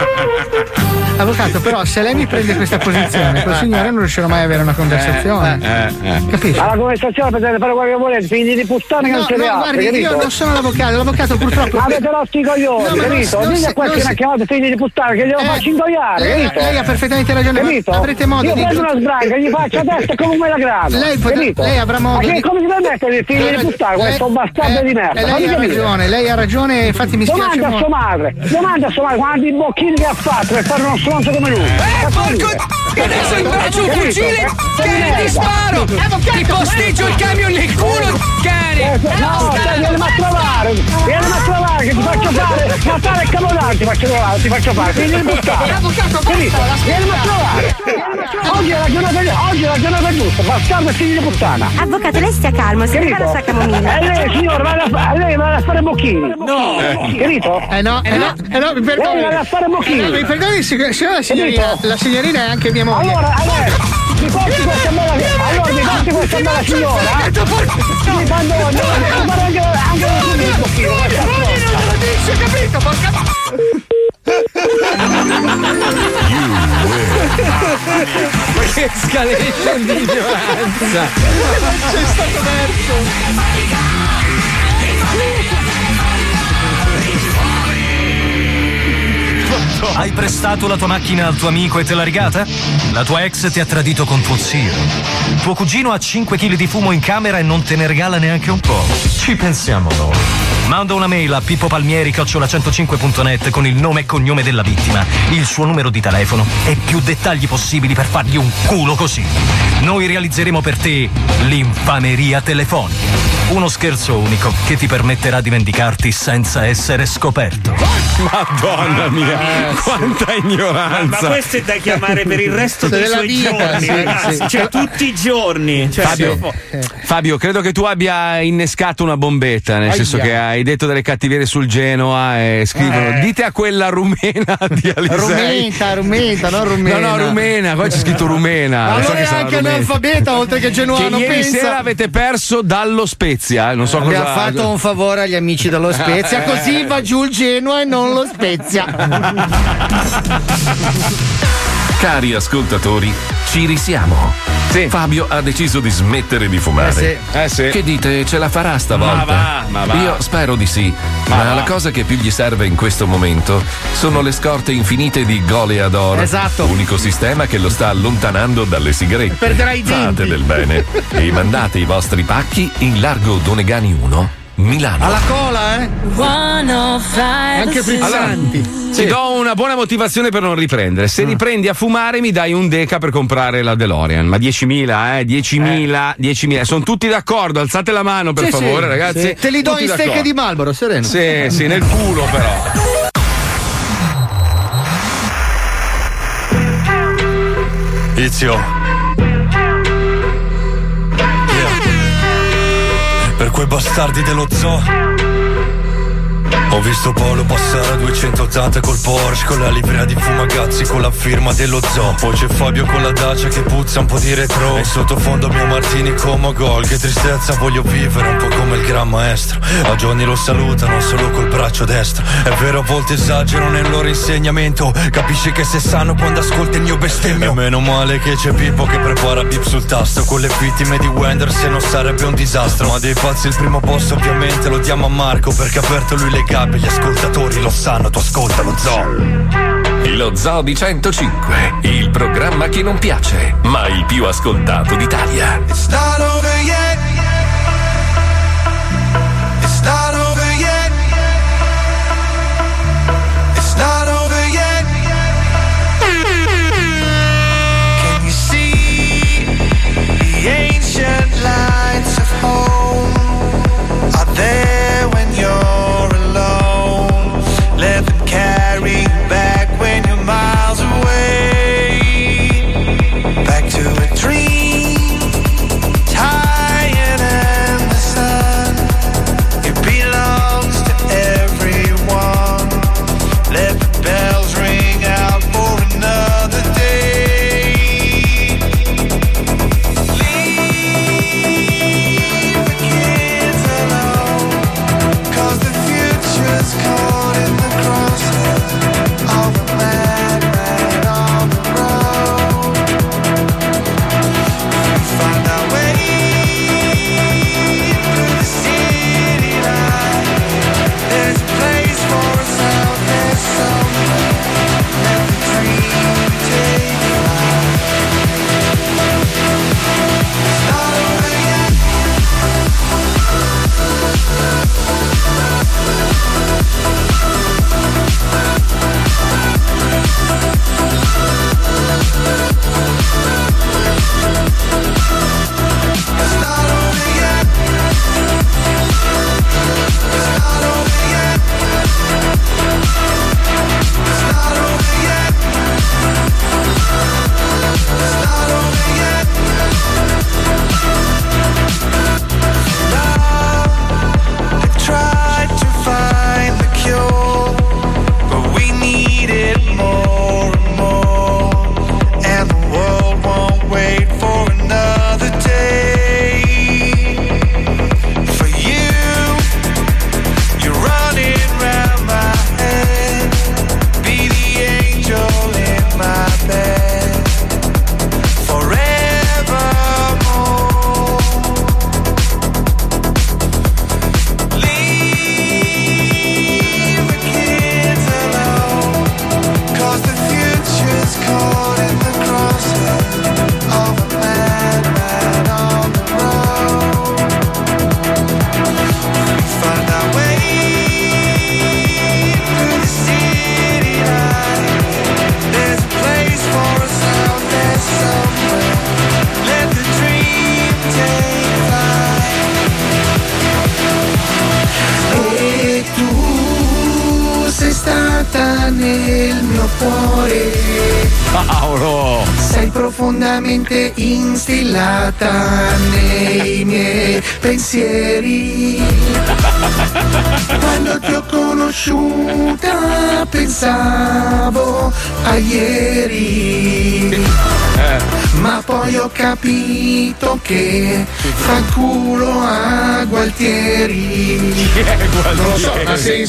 Avvocato, però, se lei mi prende questa posizione, col signore non riuscirò mai a avere una conversazione. Eh, Capisci? Alla conversazione potete fare quello che volete, figli di puttana che No, non siete no, altri, guardi, capito? io non sono l'avvocato, l'avvocato purtroppo. Avete rotto i coglioni, No, ma capito? non Dite si- a quel non che ha chiamato figli di puttana che glielo Eh, faccio ingoiare, lei- capito? lei ha perfettamente ragione, ma capito? avrete modo Io di- prendo una sbranca, gli faccio a testa come quella grana. Lei pot- capito? lei avrà modo Ma che, di- come si permette di figli di puttana, questo bastardo di merda? Eh, lei ha ragione, lei ha ragione, infatti mi spiace Domanda a sua madre, domanda a sua madre quanti bocchini che ha fatto per fare uno stronzo come lui. Eh, porco che adesso imbraccio un fucile che ti sparo! Ti posteggio il camion nel culo, cane! No, dai, vieni a trovare, vieni a trovare che ti faccio fare Natale e Capodanno ti faccio trovare, ti faccio fare, figli di puttana. Capito? Vieni a trovare. Oggi è la giornata, oggi è la giornata giusta, bastardo e figli di puttana. Avvocato, lei stia calmo, si prepara la sua camomilla. E lei signore vada a, fa- lei vada a fare bocchini. No. Capito? Eh no, eh no, eh no, mi perdoni. A fare bocchini. Eh mi perdoni, signora signorina, la signorina è anche mia moglie. Allora, allora, mi porti questa bella, allora mi porti questa bella signora. Mi fare anche, anche un bocchino. questa stronza. lo dice, capito? Porca Ma che escalation di ignoranza! C'è stato verso. Hai prestato la tua macchina al tuo amico e te l'ha rigata? La tua ex ti ha tradito con tuo zio. Tuo cugino ha 5 kg di fumo in camera e non te ne regala neanche un po'. Ci pensiamo noi. Manda una mail a pippopalmieri-105.net con il nome e cognome della vittima, il suo numero di telefono e più dettagli possibili per fargli un culo così. Noi realizzeremo per te l'infameria telefonica. Uno scherzo unico che ti permetterà di vendicarti senza essere scoperto. Madonna mia, quanta Ma, ignoranza! ma questo è da chiamare per il resto dei Della suoi vita, giorni, sì, ragazzi. sì. Cioè, tutti i giorni. Cioè, Fabio, dopo- Fabio, credo che tu abbia innescato una bombetta, nel Aia. senso che hai detto delle cattiverie sul Genoa e scrivono Eh. dite a quella rumena (laughs) di Alisei. Rumenta, rumenta, non rumena. No, no, rumena, qua c'è scritto rumena. Ma Non so allora che è anche analfabeta, oltre che Che genuano, ieri pensa. sera avete perso dallo Spezia, eh, non so Abbiamo cosa fatto un favore agli amici dello Spezia, (laughs) così va giù il Genoa e non lo Spezia. Cari ascoltatori, ci risiamo. Fabio ha deciso di smettere di fumare. Eh sì. Che dite, ce la farà stavolta? Ma va, ma va. Io spero di sì. Ma Ma, la cosa che più gli serve in questo momento sono le scorte infinite di Goleador. Esatto. Unico sistema che lo sta allontanando dalle sigarette. Perderai i Fate denti. del bene e mandate i vostri pacchi in largo Donegani 1, Milano. Alla cola, eh? Anche frizzanti. Ti do una buona motivazione per non riprendere. Mm. Se riprendi a fumare, mi dai un deca per comprare la DeLorean. Ma 10.000, eh? 10.000, 10.000. Sono tutti d'accordo. Alzate la mano, per Sì, favore, sì, ragazzi. sì. Te li do Tutti in stecche d'accordo. di Marlboro, sereno. Sì, sì, nel culo, però. Izio. Quei bastardi dello zoo. Ho visto Paolo passare a 280 col Porsche Con la livrea di Fumagazzi con la firma dello zoo Poi c'è Fabio con la Dacia che puzza un po' di retro. E sottofondo mio Martini come gol Che tristezza voglio vivere un po' come il gran maestro. A Johnny lo salutano solo col braccio destro. È vero a volte esagerano nel loro insegnamento. Capisci che se sanno quando ascolti il mio bestemmio. E meno male che c'è Pippo che prepara bip sul tasto. Con le vittime di Wender se no sarebbe un disastro. Ma dei pazzi il primo posto ovviamente lo diamo a Marco Perché ha aperto lui le gambe gli ascoltatori lo sanno, tu ascolta lo zoo. Lo Zoo di 105, il programma che non piace, ma il più ascoltato d'Italia. It's not over yet.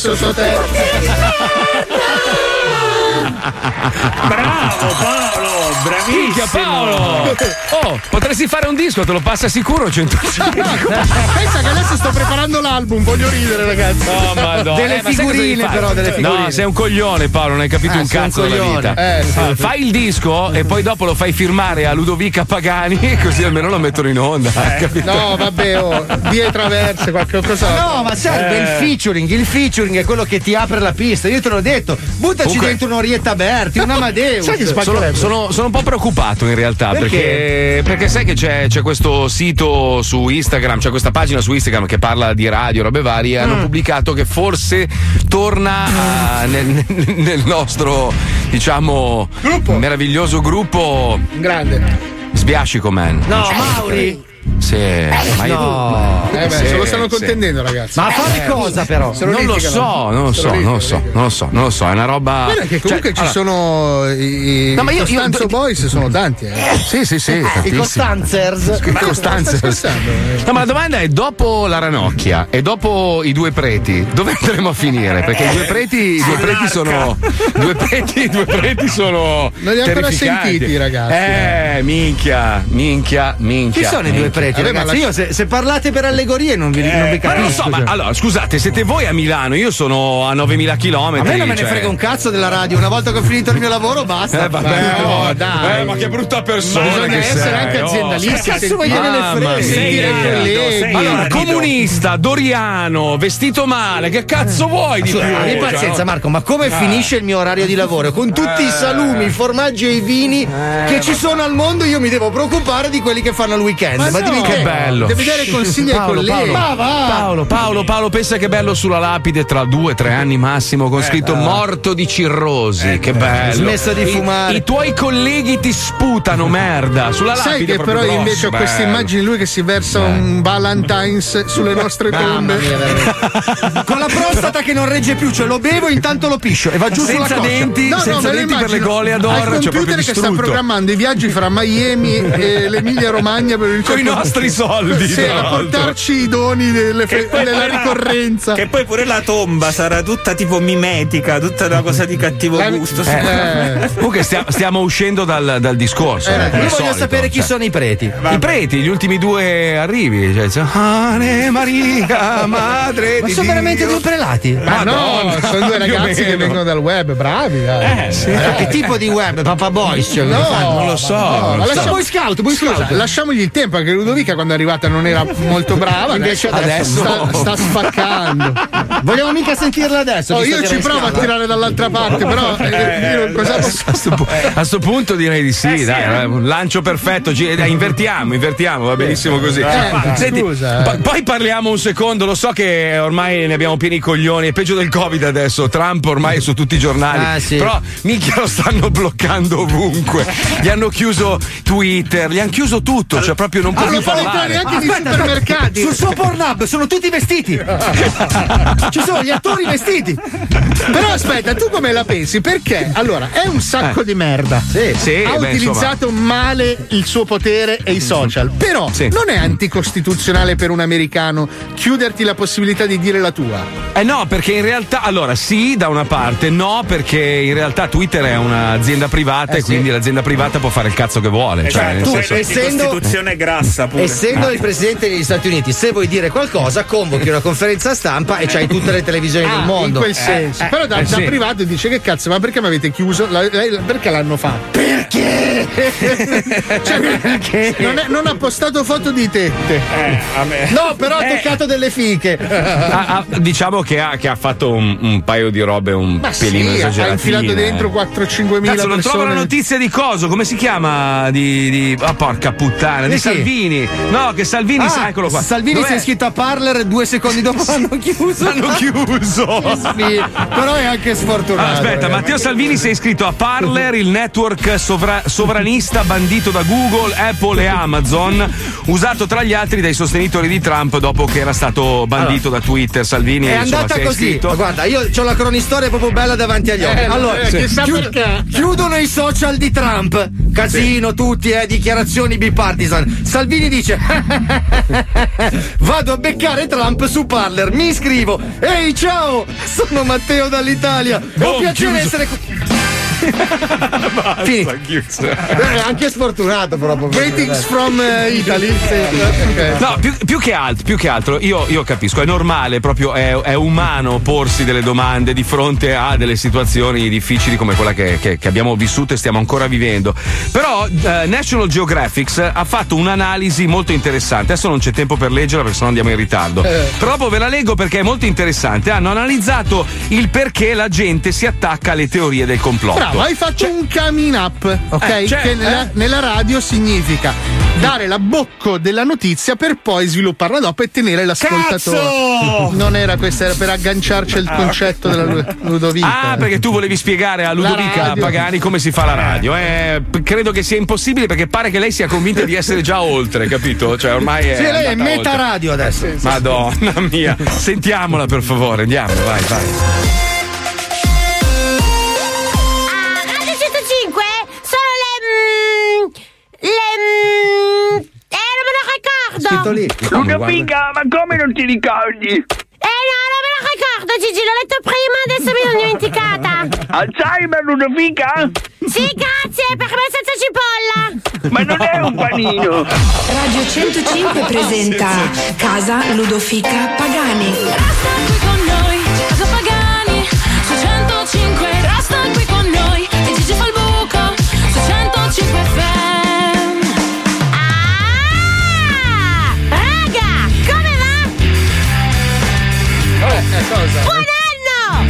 Ha senso so te. Bravo Paolo, bravissimo. Paolo! Potresti fare un disco, te lo passa sicuro (laughs) (laughs) 105. Pensa che adesso sto preparando l'album, voglio ridere ragazzi. Oh, madonna. Delle Eh, ma sai figurine però, delle figurine. No, sei un coglione, Paolo, non hai capito Eh, un sei un cazzo della coglione. vita. Eh, sì. Ah, Fai il disco e poi dopo lo fai firmare a Ludovica Pagani, (laughs) così almeno lo mettono in onda. capito? No, vabbè, oh, vie traverse, qualche cosa. No, ma serve Eh. il featuring. Il featuring è quello che ti apre la pista. Io te l'ho detto. Buttaci Comunque- dentro un'Orietta Berti, un Amadeus. sono, sono- sono un po' preoccupato in realtà Perché? perché, perché sai che c'è, c'è questo sito su Instagram, c'è questa pagina su Instagram che parla di radio, robe varie. Hanno Mm. pubblicato che forse torna a- nel, nel nostro, diciamo, meraviglioso gruppo Grande. Sbiascico Man. No, Mauri. Sì. Ma io- no. Eh beh, Sì, se lo stanno sì. contendendo, ragazzi. Ma a fare Eh, cosa, però? Non lo so, non lo so, non lo so, non lo so, non lo so, è una roba. Guarda che comunque Cioè, ci allora- sono i, No, ma io- i io- Costanzo Boys, sono tanti. Eh. Sì, sì, sì. I tantissimi. Costanzers. I Costanzers. Eh? No, ma la domanda è: dopo la ranocchia e dopo i due preti, dove andremo a finire? Perché i due preti, i due preti sono. i Due preti, i due preti sono. Non li ho ancora terrificanti. sentiti, ragazzi. Eh, minchia, minchia, minchia. Chi sono i due preti, Vabbè, ma ragazzi? Io se, se parlate per allegorie non vi, non vi Ma capisco. non lo so, ma cioè. allora scusate, siete voi a Milano, io sono a 9000 km. A me non me ne frega un cazzo della radio. Una volta che ho finito il mio lavoro, basta. Eh, vabbè, no, oh, dai. eh, ma che brutta persona. Bisogna che essere sei, anche oh. aziendalisti. Cazzo ne Mamma frega? Allora, comunista, Doriano, vestito male, che cazzo vuoi di più? Abbi Cioè, pazienza, no? Marco, ma come Eh. finisce il mio orario di lavoro? Con tutti i salumi, i formaggi e i vini che ci sono al mondo, io mi devo preoccupare di quelli che fanno il weekend. Ma, Ma no, te. Che bello. Devi dare consigli ai Paolo, colleghi. Paolo. Va. Paolo, Paolo, Paolo, pensa che bello sulla lapide tra due o tre anni massimo con scritto morto di cirrosi. che bello. Smesso di I- fumare. I, tuoi colleghi ti sputano merda. Sulla lapide Sai che però grosso, invece ho queste bello. immagini lui che si versa un Valentine's sulle (laughs) nostre tombe. mia. (laughs) Con la prostata che non regge più, cioè lo bevo intanto lo piscio e va giù sulla Senza coscia. denti, No, no, senza lo denti per le immagino goleador, al cioè computer che sta programmando i viaggi fra Miami e l'Emilia Romagna per il Con i nostri soldi, sì, a portarci i doni delle fe- poi della la- ricorrenza. Che poi pure la tomba sarà tutta tipo mimetica, tutta una cosa di cattivo La- gusto. Eh. Comunque stia- stiamo uscendo dal, dal discorso. eh, come Io voglio solito, sapere chi cioè. sono i preti. I preti, gli ultimi due arrivi. Cioè, cioè, Ane Maria, madre Ma di sono Dio. veramente due prelati? Ma no, Madonna, sono due (laughs) ragazzi che vengono dal web, bravi. dai. Eh, sì. Eh, Che tipo di web? Papa Boys? Cioè, No, non lo so. no, non lo so. Boy Scout, Boy Scusa, Scout. lasciamogli il tempo, anche Ludovica quando è arrivata non era molto brava. Invece adesso- sta, sta spaccando. Vogliamo mica sentirla adesso? Oh, io ci provo a tirare dall'altra parte, però (laughs) eh, io non- cosa posso A sto, pu- a sto punto direi di sì, Eh, dai, eh, un lancio perfetto. gi- dai, invertiamo, invertiamo, va benissimo così. Eh, Senti, scusa, eh. pa- poi parliamo un secondo, lo so che ormai ne abbiamo pieni i coglioni, è peggio del Covid adesso, Trump ormai è su tutti i giornali, Ah, sì. però minchia lo stanno bloccando ovunque. Gli hanno chiuso Twitter, gli hanno chiuso tutto, cioè proprio non può più fanno entrare parlare. neanche nei supermercati. Sul suo Pornhub sono tutti vestiti. (laughs) Ci sono gli attori vestiti. Però aspetta, tu come la pensi? Perché? Allora, è un sacco di merda. Eh. Sì, ha beh, utilizzato male il suo potere e i social. Però Sì. non è anticostituzionale per un americano chiuderti la possibilità di dire la tua. Eh no, perché in realtà, allora sì, da una parte, no, perché in realtà Twitter è un'azienda privata Eh, e quindi l'azienda privata può fare il cazzo che vuole. Cioè, nel Esatto, senso- essendo- Costituzione grassa pure. Essendo il presidente degli Stati Uniti, se vuoi dire qualcosa, convochi una conferenza stampa e c'hai tutte le televisioni del Ah, mondo. in quel senso. Eh, Però da, eh, da sì. privato dice che cazzo, ma perché mi avete chiuso? La- lei- perché l'hanno fatto? Perché? (laughs) Cioè, non, è- non ha postato foto di tette. Eh, a me- No, però ha Eh. toccato delle fiche. Ah, ah, diciamo che ha, che ha fatto un, un paio di robe un Ma sì, pelino ha infilato dentro 4-5 mila Cazzo, non trovo la notizia di coso, come si chiama? Di. di- ah, porca puttana, di Di chi? Salvini. No, che Salvini, Ah, sa, eccolo qua. Salvini Dov'è? si è iscritto a Parler due secondi dopo l'hanno chiuso. L'hanno chiuso. Sì, però è anche sfortunato. Ah, aspetta, ragazzi. Matteo Salvini si è iscritto a Parler, il network sovra- sovranista bandito da Google, Apple e Amazon, usato tra gli altri dai sostenitori di Trump dopo che era stato bandito da Twitter. Salvini È insomma, andata così. Guarda, io ho la cronistoria proprio bella davanti agli occhi. Eh, allora, eh, chissà perché. chiudono i social di Trump. Casino, tutti, eh, dichiarazioni bipartisan. Salvini dice: (laughs) Vado a beccare Trump su Parler, mi iscrivo. Ehi, ciao! Sono Matteo dall'Italia. È un Boom, piacere chiuso. essere qui. Basta, Finito. chiuso. Eh, anche sfortunato proprio. Greetings from eh, Italy. (laughs) Sì, ok. No, più, più che altro, più che altro io, io capisco, è normale, proprio è, è umano porsi delle domande di fronte a delle situazioni difficili come quella che, che- che abbiamo vissuto e stiamo ancora vivendo. Però eh, National Geographic ha fatto un'analisi molto interessante. Adesso non c'è tempo per leggerla perché sennò andiamo in ritardo. Eh. Però dopo ve la leggo perché è molto interessante. Hanno analizzato il perché la gente si attacca alle teorie del complotto. Bravo, Poi faccio un coming up, ok? Eh, cioè, che nella, eh? nella radio significa dare la bocco della notizia per poi svilupparla dopo e tenere l'ascoltatore. Cazzo! Non era questo, era per agganciarci al concetto della Lu- Ludovica. Ah, perché tu volevi spiegare a Ludovica. Pagani come si fa la radio. Eh, credo che sia impossibile perché pare che lei sia convinta di essere già oltre, capito? Cioè, ormai è. Sì, lei è meta oltre. radio adesso. Madonna mia, sentiamola per favore, andiamo, vai, vai. Ricordo. Ludovica, ma come non ti ricordi? Eh no, non me lo ricordo, Gigi, l'ho letto prima, adesso mi sono dimenticata. (laughs) Alzheimer, Ludovica? Sì, grazie, per me senza cipolla. Ma non è un panino. Radio 105 presenta Casa Ludofica Pagani.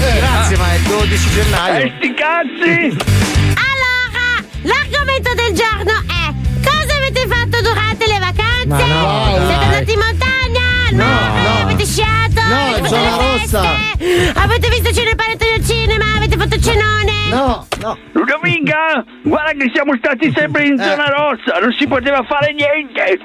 Anno! Grazie, ma è il 12 gennaio. E sti cazzi! Allora, l'argomento del giorno è cosa avete fatto durante le vacanze? Ma no, Siete dai. andati in montagna? Al mare? no. Avete sciato? No, avete zona le feste? rossa. Avete visto Cinepanettone al cinema? Avete fatto cenone? No, no. Ludovica, guarda che siamo stati sempre in zona rossa, non si poteva fare niente.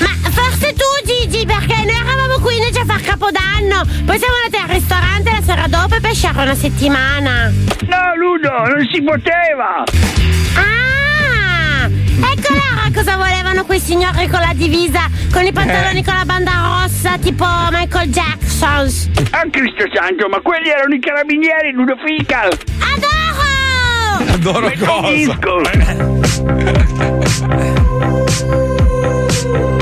Ma forse tu Gigi, perché noi eravamo qui invece a far capodanno. Poi siamo andati al ristorante la sera dopo e pesciare una settimana. No, Ludo, non si poteva. Ah! Ecco allora cosa volevano quei signori con la divisa, con i pantaloni con la banda rossa, tipo Michael Jackson. Ah, Cristo santo, ma quelli erano i carabinieri, Ludovica. Adoro! Adoro Metto un cosa? (laughs)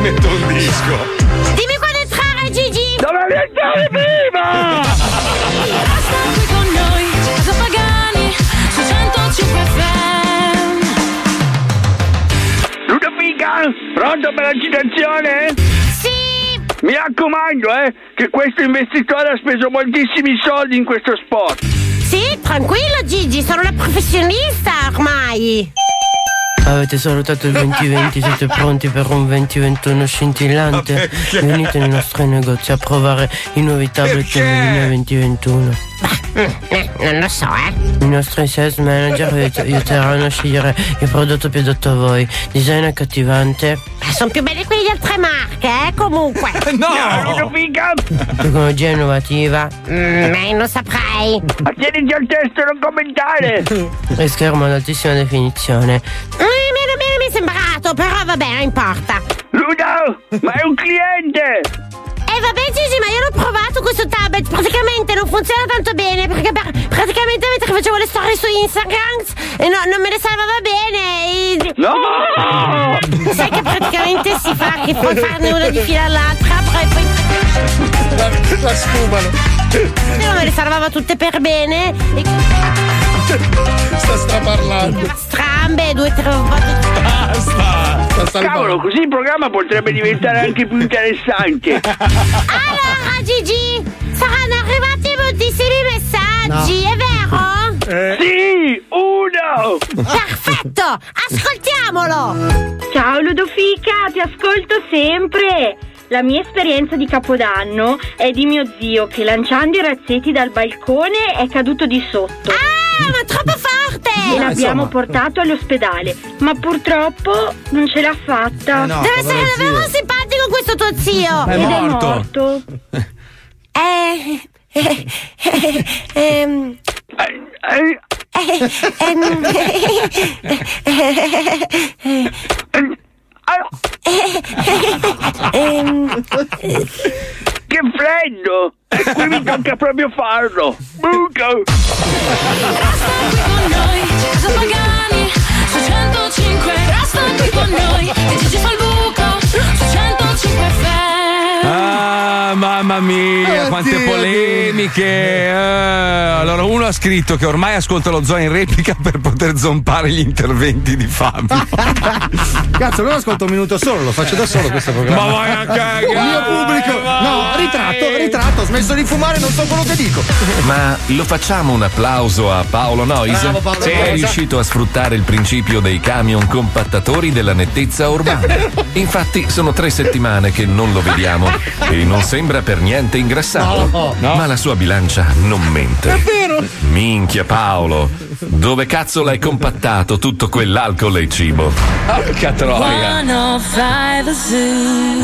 Metto un disco. Dimmi quando entrare Gigi! Dovevi entrare prima! Resta qui con noi, Casa Pagani, su 105 FM. Ludovica, pronto per la citazione? Sì! Mi raccomando, eh, che questo investitore ha speso moltissimi soldi in questo spot. Sì, tranquillo Gigi, sono una professionista ormai! Avete salutato il 2020, siete pronti per un 2021 scintillante? Venite nei nostri negozi a provare i nuovi tablet del 2021. Eh, non lo so, eh. I nostri sales manager vi aiut- aiuteranno a scegliere il prodotto più adatto a voi. Design accattivante, Sono più belli quelli di altre marche, eh, comunque. (laughs) No, Ludovica, tecnologia innovativa Mm, eh, non saprei. attieniti al testo, non commentare. e schermo ad altissima definizione. Mm, mi, mi- mi è sembrato, però vabbè, non importa. Ludo, ma è un cliente. E Eh, vabbè Gigi, ma io l'ho provato questo tablet, praticamente non funziona tanto bene, perché per- praticamente mentre facevo le storie su Instagram e no- non me le salvava bene. e- No! Sai che praticamente si fa che puoi farne una di fila all'altra, poi poi La sfumano. non me le salvava tutte per bene. E Sta straparlando. strambe, due o tre volte. Basta. Cavolo, così il programma potrebbe diventare anche più interessante. Allora Gigi, saranno arrivati moltissimi messaggi, è vero? Sì, uno! Perfetto, ascoltiamolo! Ciao Ludofica, ti ascolto sempre. La mia esperienza di Capodanno è di mio zio che lanciando i razzetti dal balcone è caduto di sotto. Ah, ma troppo forte! E l'abbiamo portato all'ospedale, ma purtroppo non ce l'ha fatta. Deve essere davvero simpatico questo tuo zio! È Ed morto. è morto. Eh, eh, eh, ehm, Che freddo! E qui mi tocca proprio farlo! Buco! Resta qui con noi, Casa Pagani, su 105. Resta qui con noi, e Gigi fa Ah, mamma mia, quante Oddio, polemiche. Eh, allora, uno ha scritto che ormai ascolta lo zoo in replica per poter zompare gli interventi di Fabio. (laughs) Cazzo, non ascolto un minuto solo, lo faccio da solo questo programma. Ma vai a cagare, Il mio pubblico. No, ritratto, ritratto, ho smesso di fumare, non so quello che dico. Ma lo facciamo un applauso a Paolo? Bravo, Paolo che è riuscito a sfruttare il principio dei camion compattatori della nettezza urbana. (laughs) Infatti sono tre settimane che non lo vediamo e non sembra per niente ingrassato. No, no. Ma la sua bilancia non mente. È vero. Minchia Paolo, dove cazzo l'hai compattato tutto quell'alcol e cibo? Porca troia.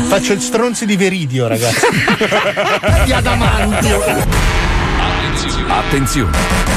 Faccio il stronzi di Veridio, ragazzi. (laughs) di Adamantio. Attenzione!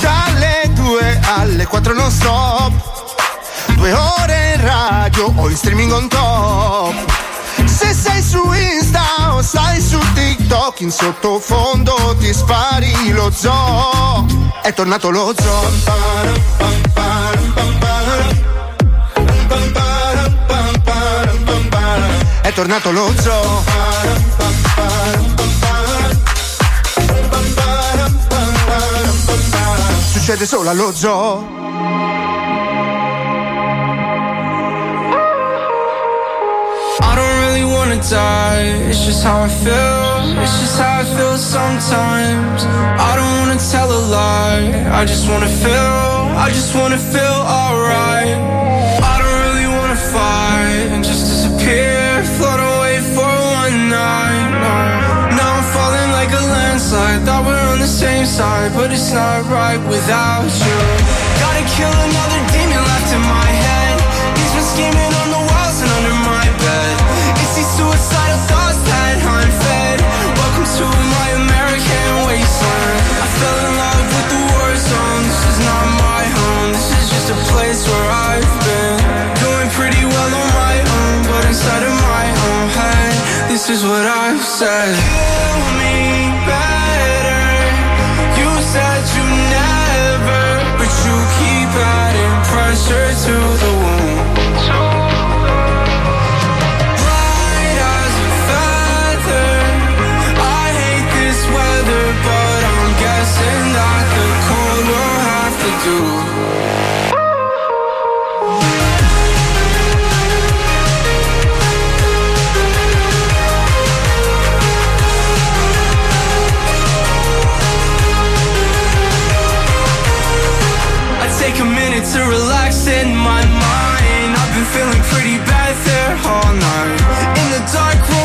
Dalle 2 alle 4 non stop. Due ore in radio o in streaming on top. Se sei su Insta o stai su TikTok In sottofondo ti spari lo zoo. È tornato lo zoo. È tornato lo zoo Succede solo allo zoo I don't really wanna die. It's just how I feel. It's just how I feel sometimes. I don't wanna tell a lie. I just wanna feel. I just wanna feel alright. I don't really wanna fight and just disappear. Float away landslide. Thought we're on the same side, but it's not right without you. Gotta kill another demon left in my head. He's been scheming on the walls and under my bed. It's these suicidal thoughts that I'm fed. Welcome to my American wasteland. I fell in love with the war zone. This is not my home. This is just a place where I've been. Doing pretty well on my own, but inside of my own head, this is what I've said. Kill me better. To the wound. Light as a feather. I hate this weather, but I'm guessing that the cold will have to do. I take a minute to relax dark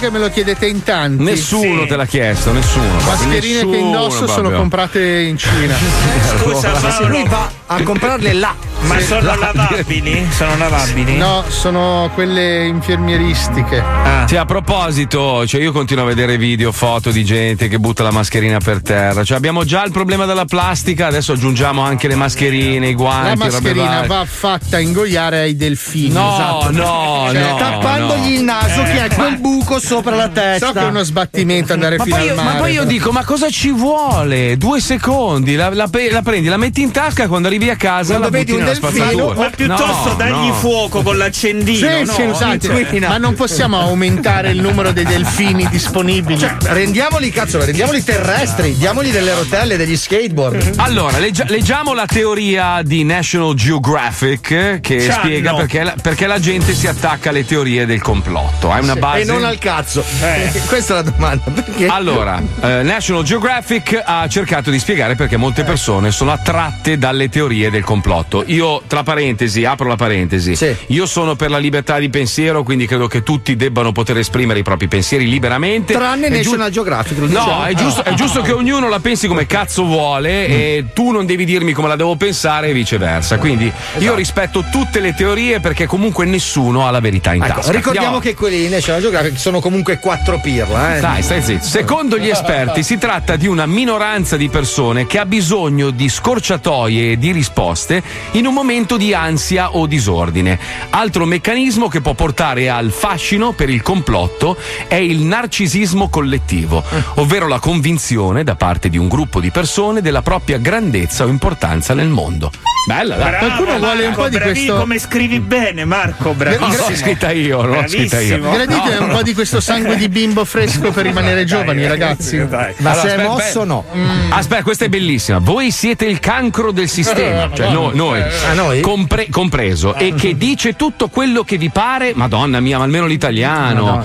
che me lo chiedete in tanti. Nessuno te l'ha chiesto, nessuno. Mascherine che nessuno indosso sono proprio. comprate in Cina. (laughs) Scusa, Allora, Paolo. Lui va a comprarle là. Ma Sì. sono lavabili? Sono lavabili? No, sono quelle infermieristiche. Sì, a proposito, cioè io continuo a vedere video, foto di gente che butta la mascherina per terra. Cioè abbiamo già il problema della plastica, adesso aggiungiamo anche le mascherine, i La guanti, robe mascherina va fatta ingoiare ai delfini. No, esatto. no, no, Tappandogli il naso che ha quel buco sopra la testa. So che è uno sbattimento andare Ma fino poi, al io, mare. ma poi io dico, ma cosa ci vuole? Due secondi, la, la la prendi, la metti in tasca quando arrivi a casa Quando la vedi butti un delfino, spazzatura. Ma piuttosto No, dagli no. fuoco con l'accendino. Sì, no? sì, scusate, inquina. ma non possiamo aumentare il numero dei delfini disponibili. Cioè, rendiamoli, cazzo, rendiamoli terrestri, diamogli delle rotelle, degli skateboard. Allora, leggia- leggiamo la teoria di National Geographic eh, che C'hanno. spiega perché la, perché la gente si attacca alle teorie del complotto. Hai una Sì, base? E non al cazzo. Eh. (laughs) Questa è la domanda. Perché? Allora, eh, National Geographic ha cercato di spiegare perché molte persone sono attratte dalle teorie del complotto. Io, tra parentesi, apro la parentesi, io sono per la libertà di pensiero, quindi credo che tutti debbano poter esprimere i propri pensieri liberamente. Tranne È National giu- Geographic, lo No, diciamo. è giusto, è giusto che ognuno la pensi come cazzo vuole Mm. e tu non devi dirmi come la devo pensare e viceversa. Quindi Esatto. io rispetto tutte le teorie perché comunque nessuno ha la verità in Ecco, tasca. ricordiamo Andiamo che quelli di National Geographic sono comunque quattro pirla. Eh. dai, stai zitto. Secondo gli esperti si tratta di una minoranza di persone che ha bisogno di scorciatoie e di risposte in un momento di ansia o disordine. Altro meccanismo che può portare al fascino per il complotto è il narcisismo collettivo, ovvero la convinzione da parte di un gruppo di persone della propria grandezza o importanza nel mondo. Bella, dai. Bravo, Qualcuno vuole un Marco, po' di bravi- questo- Come scrivi bene, Marco, Non bravissimo. l'ho scritta io, non l'ho scritta io. Gradite un po' di questo sangue di bimbo fresco per rimanere giovani, ragazzi. Ma Allora, se è mosso aspetta. no. Aspetta, questa è bellissima. Voi siete il cancro del sistema, Eh, cioè no- noi, Ah, noi? compre- compreso, e che dice tutto quello che vi pare. Madonna mia, ma almeno l'italiano.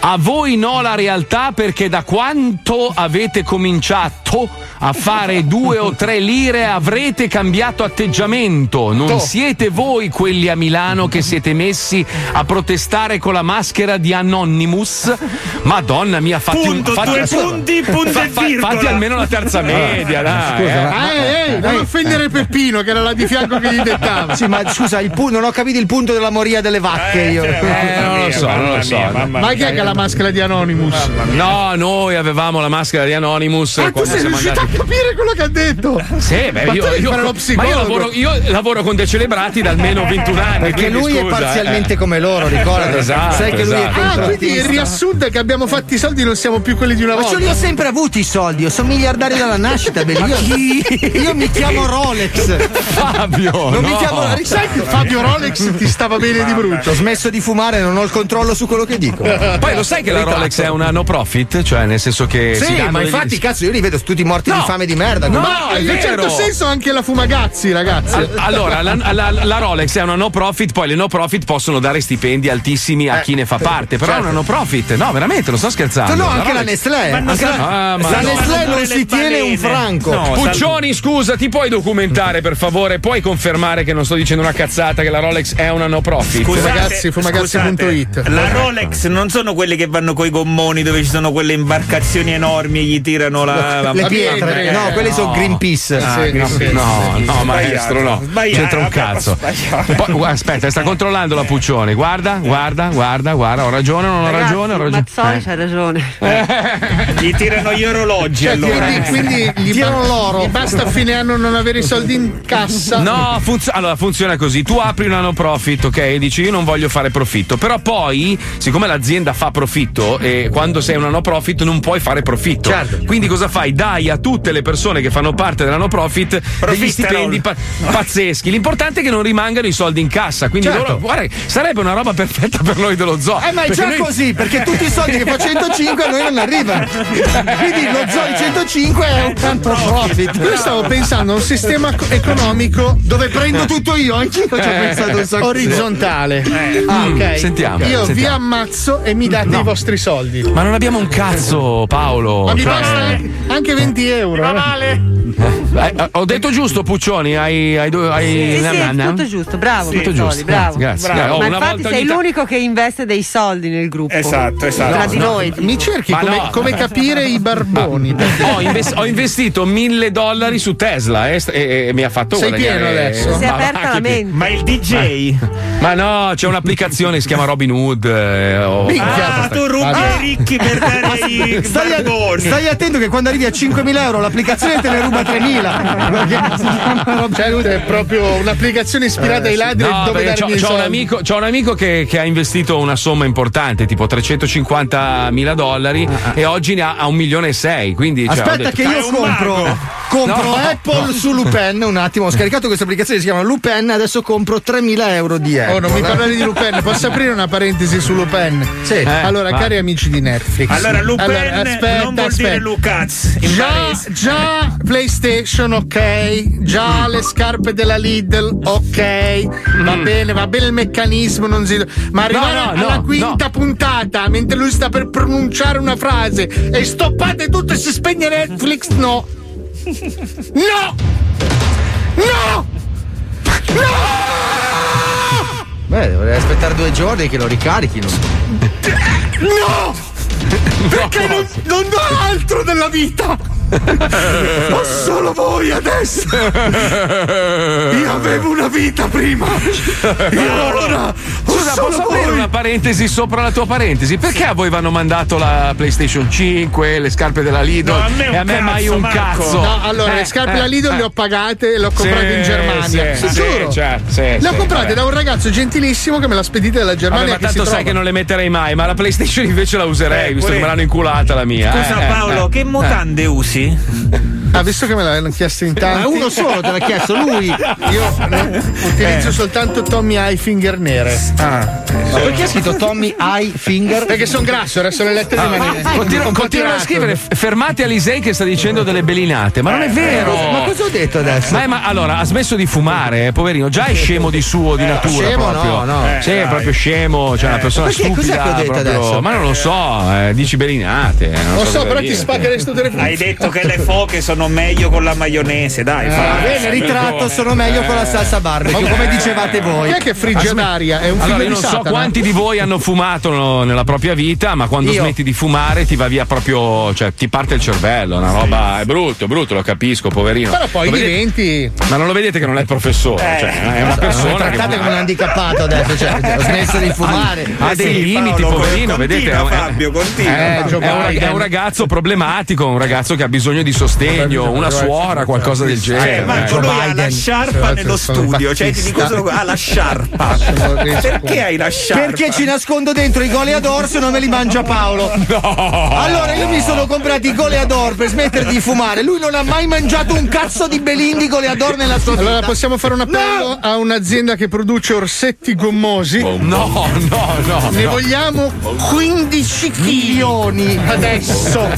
A voi no la realtà perché da quanto avete cominciato a fare due o tre lire avrete cambiato atteggiamento. Non siete voi quelli a Milano che siete messi a protestare con la maschera di Anonymous. Madonna mia, fatti Punto, un fatti, due punti, punto fa- fa- fatti almeno la terza media, dai. Scusa, eh. ma- Ah, ehi, ehi, non offendere Peppino, che era là di fianco che gli dettava. Sì, ma scusa, il pu- non ho capito il punto della moria delle vacche io. Eh, non lo so, non lo so. Ma chi è che ha la maschera di Anonymous? No, noi avevamo la maschera di Anonymous. Ah, tu sei siamo riuscito andati- a capire quello che ha detto? Sì, beh, Ma io, io- ma io lavoro, io lavoro con decelebrati da almeno 21 anni. Perché quindi lui è scusa, parzialmente eh. come loro, ricorda? Esatto, Sai che lui è esatto. Ah, quindi il riassunto è che abbiamo fatto i soldi e non siamo più quelli di una Ma volta. ce li ho sempre avuti i soldi, io sono miliardario dalla nascita, io mi chiamo Rolex. (laughs) Fabio, Non mi no. chiamo Sai che Fabio Rolex ti stava bene di brutto. Ho smesso di fumare, non ho il controllo su quello che dico. Poi lo sai che la Rolex è una no profit? Cioè, nel senso che. si Sì, ma degli- infatti, cazzo, io li vedo tutti morti No. di fame di merda. No, Ma- in un certo senso anche la fumagazzi, ragazzi. Al- Allora, la, la- la Rolex è una no profit, poi le no profit possono dare stipendi altissimi a chi ne fa parte, però è una no profit. No, veramente, non sto scherzando. No, no, anche la Rolex- Nestlé. Ma non Anche la, Ah, ma la. Nestlé non si tiene un franco. No, Puccioni, scusa, ti puoi documentare per favore? Puoi confermare che non sto dicendo una cazzata, che la Rolex è una no profit? Scusate, Fumagazzi, fumagazzi.it. La Rolex non sono quelle che vanno coi gommoni dove ci sono quelle imbarcazioni enormi e gli tirano la, la Le pietre, no, quelli sono Greenpeace. Ah, Sì, no, sì, no, no, Sbagliato, maestro, no. sbagliato, C'entra un cazzo. Poi, aspetta, sta controllando la Puccioni. Guarda, guarda, guarda, guarda. Ho ragione, non ho ragione, ho ragione. Mazzoli Eh. c'ha ragione. Gli tirano gli orologi Cioè, allora. quindi, quindi gli, Tirano ba- l'oro. gli basta a fine anno non avere i soldi in cassa. No, funz- allora funziona così: tu apri una no profit, ok? E dici io non voglio fare profitto. Però poi, siccome l'azienda fa profitto, e quando sei una no profit non puoi fare profitto. Certo. Quindi cosa fai? Dai a tutte le persone che fanno parte della no profit degli stipendi pa- (laughs) pazzeschi. L'importante è che non rimangano i soldi in cassa. Quindi Certo. loro, guarda, sarebbe una roba perfetta per noi dello zoo. Eh, ma è già noi- così, perché tutti i soldi che fa 105 a noi non arrivano. Quindi lo zoo di 105 è un (laughs) tanto profit. Io stavo pensando a un sistema co- economico Dove prendo tutto io, anch'io ci ho pensato un sacco. orizzontale. Ah, ok. Mm, sentiamo, Io vi sentiamo. ammazzo e mi date i vostri soldi. Ma non abbiamo un cazzo, Paolo. Ma mi Cioè- basta anche 20 euro. eh. Eh, ho detto giusto, Puccioni? Hai hai. hai, do- hai Sì, sì, na- na- è na? tutto giusto, bravo Tutto Mazzoli, giusto, bravo. grazie, grazie. Oh, Ma una infatti volta sei l'unico che investe dei soldi nel gruppo. Esatto, esatto. Tra No, di no. noi. Mi cerchi Ma come, no. come capire i barboni. perché- Ho, inves- ho investito mille dollari su Tesla e, e- e mi ha fatto Sei pieno adesso? Si è aperta la mente. Ma il DJ? Ma no, c'è un'applicazione che si chiama Robin Hood. eh, o- Ah, tu rubi ai ricchi per dare (laughs) i Stai, a- stai attento che quando arrivi a 5.000 euro l'applicazione te ne ruba 3.000. Perché- Cioè, lui è proprio un'applicazione ispirata ai ladri No, dove c'ho, c'ho un amico, c'ho un amico che, che ha investito una somma importante, tipo 350 mila dollari, e oggi ne ha, ha un milione e sei. Quindi, cioè, Aspetta detto- che io compro, compro No. Apple su Lupin un attimo, ho scaricato questa applicazione si chiama Lupin, adesso compro 3.000 euro di Apple. Oh, non mi parlare di Lupin, posso aprire una parentesi su Lupin? Sì. allora, vai. cari amici di Netflix. Allora, Lupin Allora, aspetta, non vuol aspetta. dire Lucas. Già, già PlayStation, ok. Già le scarpe della Lidl, ok. Va bene, va bene il meccanismo, non si. Ma arrivare no, no, alla quinta puntata, mentre lui sta per pronunciare una frase e stoppate tutto e si spegne Netflix, no. (laughs) No! No! Beh, dovrei aspettare due giorni che lo ricarichino. (laughs) No! Perché non, non ho altro nella vita! (laughs) Ho solo voi adesso! Io avevo una vita prima! Io ora ho Scusa, solo posso aprire voi! una parentesi sopra la tua parentesi? Perché a voi vanno mandato la PlayStation 5, le scarpe della Lidl No, a me e a me cazzo, mai un Marco. cazzo? No, allora, le scarpe eh, la Lidl eh. le ho pagate e le ho comprate Sì, in Germania. sì, sì, giuro. certo, sì, le ho comprate vabbè. da un ragazzo gentilissimo che me l'ha spedita dalla Germania. Vabbè, ma che si tanto sai trova. che non le metterei mai, ma la PlayStation invece la userei, Eh, visto pure- che me l'hanno inculata la mia. Scusa eh, eh, Paolo, eh. che mutande usi? sim. Ah, visto che me l'hanno chiesto in tanti. Ma uno solo te l'ha chiesto, lui. Io eh, utilizzo soltanto Tommy Highfinger nere. Ah. Ma perché ha scritto Tommy Eye Finger? Perché sono grasso, adesso le lettere Ah, continua- po' continuano a tirato. scrivere fermate Alisei che sta dicendo delle belinate ma non è vero Ma cosa ho detto adesso? ma, è- ma allora ha smesso di fumare eh, poverino già è scemo di suo di natura scemo proprio no, no. sì Eh, è proprio scemo cioè una persona Perché? Cos'è stupida che ho detto proprio- adesso? ma non lo so eh, dici belinate eh, non Lo so, cosa però dire. ti spaccherei sto telefono. Hai detto che le foche sono meglio con la maionese, dai. Va fa- bene, ritratto, sono meglio con la salsa barbecue, come dicevate voi. Chi è che frigge d'aria? È un figlio allora, io di non so Satana. quanti di voi hanno fumato nella propria vita, ma quando Io. smetti di fumare ti va via proprio, cioè ti parte il cervello, una roba è brutto, è brutto, lo capisco, poverino. Però poi Lo vedete- diventi. Ma non lo vedete che non è il professore, Eh. cioè è una Lo persona che trattate come un handicappato adesso, cioè, (laughs) ho smesso di fumare. ha dei Sì, limiti, Paolo, poverino, continua, vedete? È un, Fabio, continua. è- Eh, Joe è un- Biden. è un ragazzo problematico, un ragazzo che ha bisogno di sostegno, una suora, qualcosa del genere. Eh, ma ecco. lui ha la sciarpa nello studio, cioè ti dico solo ha la sciarpa. Perché hai la sciarpa? Perché ci nascondo dentro i goleador se non me li mangia Paolo? Allora io mi sono comprati i goleador per smettere di fumare. Lui non ha mai mangiato un cazzo di belin di goleador nella sua vita. Allora possiamo fare un appello a un'azienda che produce orsetti gommosi? No, no, no. Ne no. vogliamo 15 milioni adesso.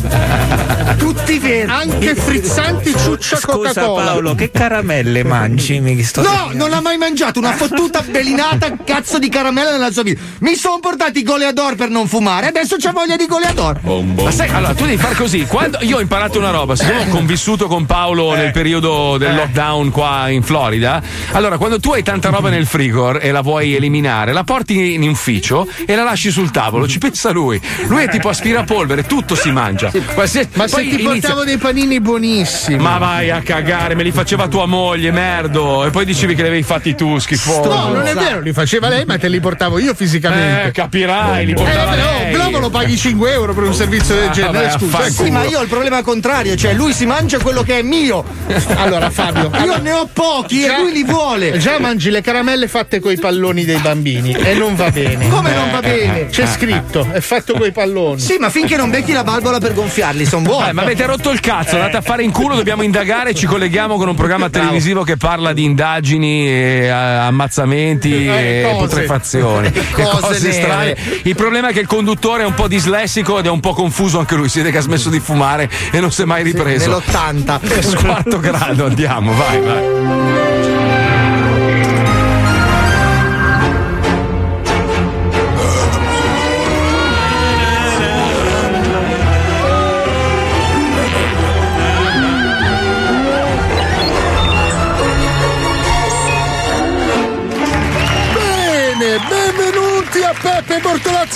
Tutti veri. Anche frizzanti ciuccia Scusa Coca-Cola. Paolo, che caramelle mangi? Mi sto No, non ha mai mangiato una fottuta (laughs) belinata cazzo di caramella nella sua vita. Mi sono portati i goleador per non fumare, adesso c'ha voglia di goleador. Ma sai, allora tu devi far così. Quando io ho imparato una roba, siccome ho convissuto con Paolo nel periodo del lockdown qua in Florida, allora quando tu hai tanta roba nel frigor e la vuoi eliminare, la porti in ufficio e la lasci sul tavolo, ci pensa lui. Lui è tipo aspirapolvere, tutto si mangia. Qualsiasi- Ma se poi ti inizia- portavo dei panini buonissimi. Ma vai a cagare, me li faceva tua moglie, merdo. E poi dicevi che li avevi fatti tu, schifoso. No, non è vero, li faceva lei, ma te li portavo io fisicamente. Eh, capirai, li Eh, portava vabbè, oh. Globo lo paghi 5 euro per un servizio del Ah, genere. vabbè, scusa. affanculo. Sì, ma io ho il problema contrario, cioè lui si mangia quello che è mio. Allora, Fabio, Io ne ho pochi Già- e lui li vuole. Già mangi le caramelle fatte coi palloni dei bambini e non va bene. Come non va bene? C'è scritto, è fatto coi palloni. Sì, ma finché non becchi la valvola per gonfiarli, sono buoni. Eh, ma avete rotto il cazzo, andate a fare in culo, dobbiamo indagare, ci colleghiamo con un programma televisivo che parla di indagini, e, eh, ammazzamenti Eh, e cose. putrefazione. (laughs) E Cose cose strane. Il problema è che il conduttore è un po' dislessico ed è un po' confuso anche lui, si vede che ha smesso di fumare e non si è mai ripreso. Nell'80. (laughs) Quarto grado, andiamo, vai, vai.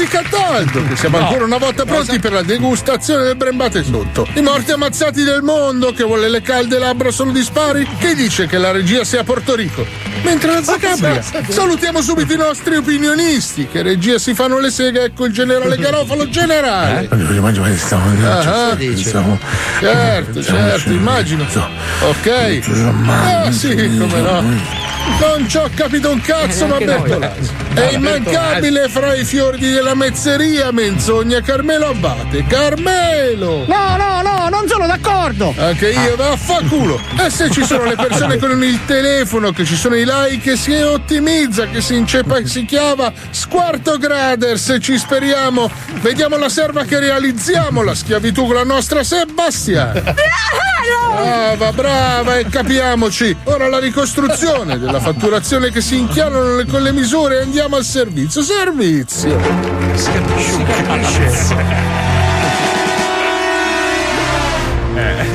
Cataldo, che siamo No. ancora una volta pronti per la degustazione del brembate sotto. I morti ammazzati del mondo, che vuole le calde labbra solo di spari, che dice che la regia sia a Porto Rico. Mentre la Zagabria, salutiamo subito i nostri opinionisti, che regia si fanno le seghe, ecco il generale Garofalo generale. Ah, certo, certo, immagino. Ok. Ah, sì, come no. Non ci ho capito un cazzo, ma noi. Bertolazzi. È immancabile fra i fiori della mezzeria, menzogna Carmelo Abate. Carmelo! No, no, no, non sono d'accordo. Anche io, vaffanculo. E se ci sono le persone (laughs) con il telefono, che ci sono i like, che si ottimizza, che si inceppa e si chiama Squarto Graders, ci speriamo. Vediamo la serva che realizziamo la schiavitù con la nostra Sebastian. (laughs) Brava, brava, e capiamoci. Ora la ricostruzione della fatturazione che si inchianano le- con le misure e andiamo al servizio. Servizio. Si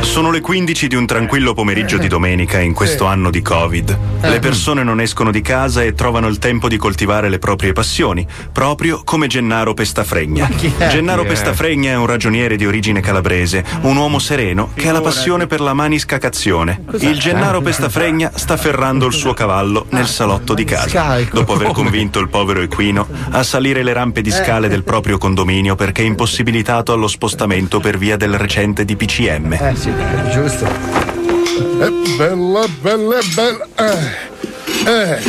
Sono le 15 di un tranquillo pomeriggio di domenica in questo Sì. anno di Covid. Eh. Le persone non escono di casa e trovano il tempo di coltivare le proprie passioni, proprio come Gennaro Pestafregna. Gennaro? Pestafregna è un ragioniere di origine calabrese, un uomo sereno che ha la passione per la maniscacazione. Il Gennaro Pestafregna sta ferrando il suo cavallo nel salotto di casa, dopo aver convinto il povero equino a salire le rampe di scale del proprio condominio perché è impossibilitato allo spostamento per via del recente DPCM. Eh giusto. È bella, bella, bella. Eh, eh,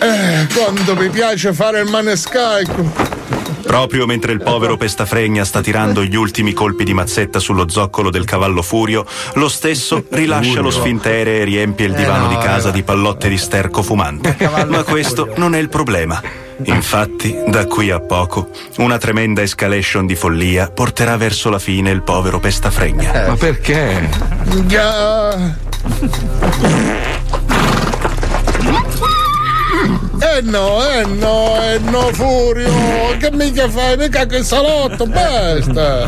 eh, quando mi piace fare il manescalco. Proprio mentre il povero Pestafregna sta tirando gli ultimi colpi di mazzetta sullo zoccolo del cavallo Furio, lo stesso (laughs) rilascia lo sfintere e riempie il Eh, divano no, di casa eh. di pallotte di sterco fumante. Ma questo non è il problema. Infatti, da qui a poco, una tremenda escalation di follia porterà verso la fine il povero Pestafregna. Ma perché? Eh no, eh no, eh no, Furio! Che mica fai? Mica che salotto, basta!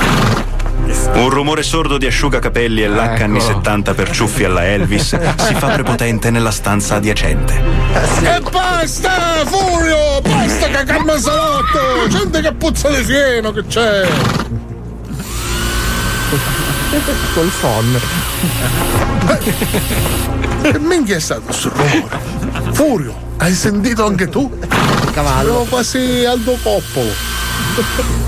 Un rumore sordo di asciugacapelli e lacca anni 70 per ciuffi alla Elvis si fa prepotente nella stanza adiacente. E basta, Furio! Basta cacarmi al salotto! Gente che puzza di fieno che c'è! Col phon. Che minchia è stato sul rumore? Furio, hai sentito anche tu? Cavallo. Sono quasi Aldo Coppolo.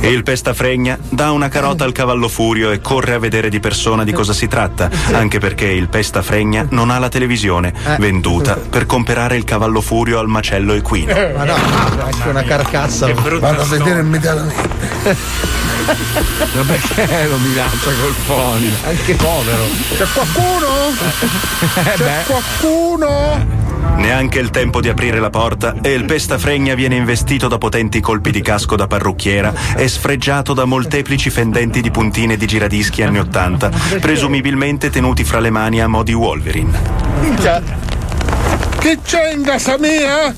Il pestafregna dà una carota al cavallo furio e corre a vedere di persona di cosa si tratta, anche perché il pestafregna non ha la televisione, venduta per comprare il cavallo furio al macello equino. Ma no, anche una carcassa. Vado a vedere immediatamente. (laughs) Ma perché lo minaccia col foni? Anche povero. C'è qualcuno? Eh C'è qualcuno? Neanche il tempo di aprire la porta e il pestafregna viene investito da potenti colpi di casco da parrucchiera e sfregiato da molteplici fendenti di puntine di giradischi anni 80, presumibilmente tenuti fra le mani a mo' di Wolverine. Minchia. Che c'è in casa mia?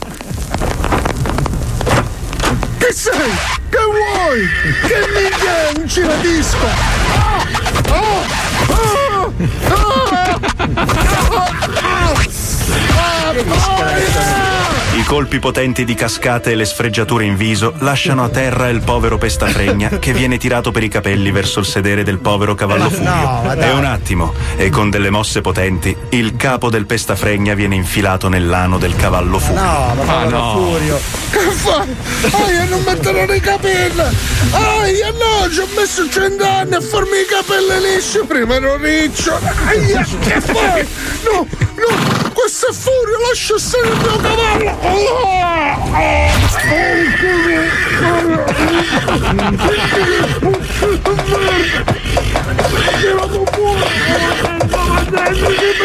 Che sei? Che vuoi? Che minchia è un giradisco? Ah! Ah! Ah! Ah! Ah! Ah! I colpi potenti di cascate e le sfregiature in viso lasciano a terra il povero pestafregna (laughs) che viene tirato per i capelli verso il sedere del povero cavallo furio. e un attimo, e con delle mosse potenti, il capo del pestafregna viene infilato nell'ano del cavallo furio. No, ma povero no. Furio. Che fai? Aia, non metterò nei capelli! Aia, no, ci ho messo cent'anni a farmi i capelli lisci, prima ero riccio! Aia, che fai? No, no, questo è furio, lascia stare il mio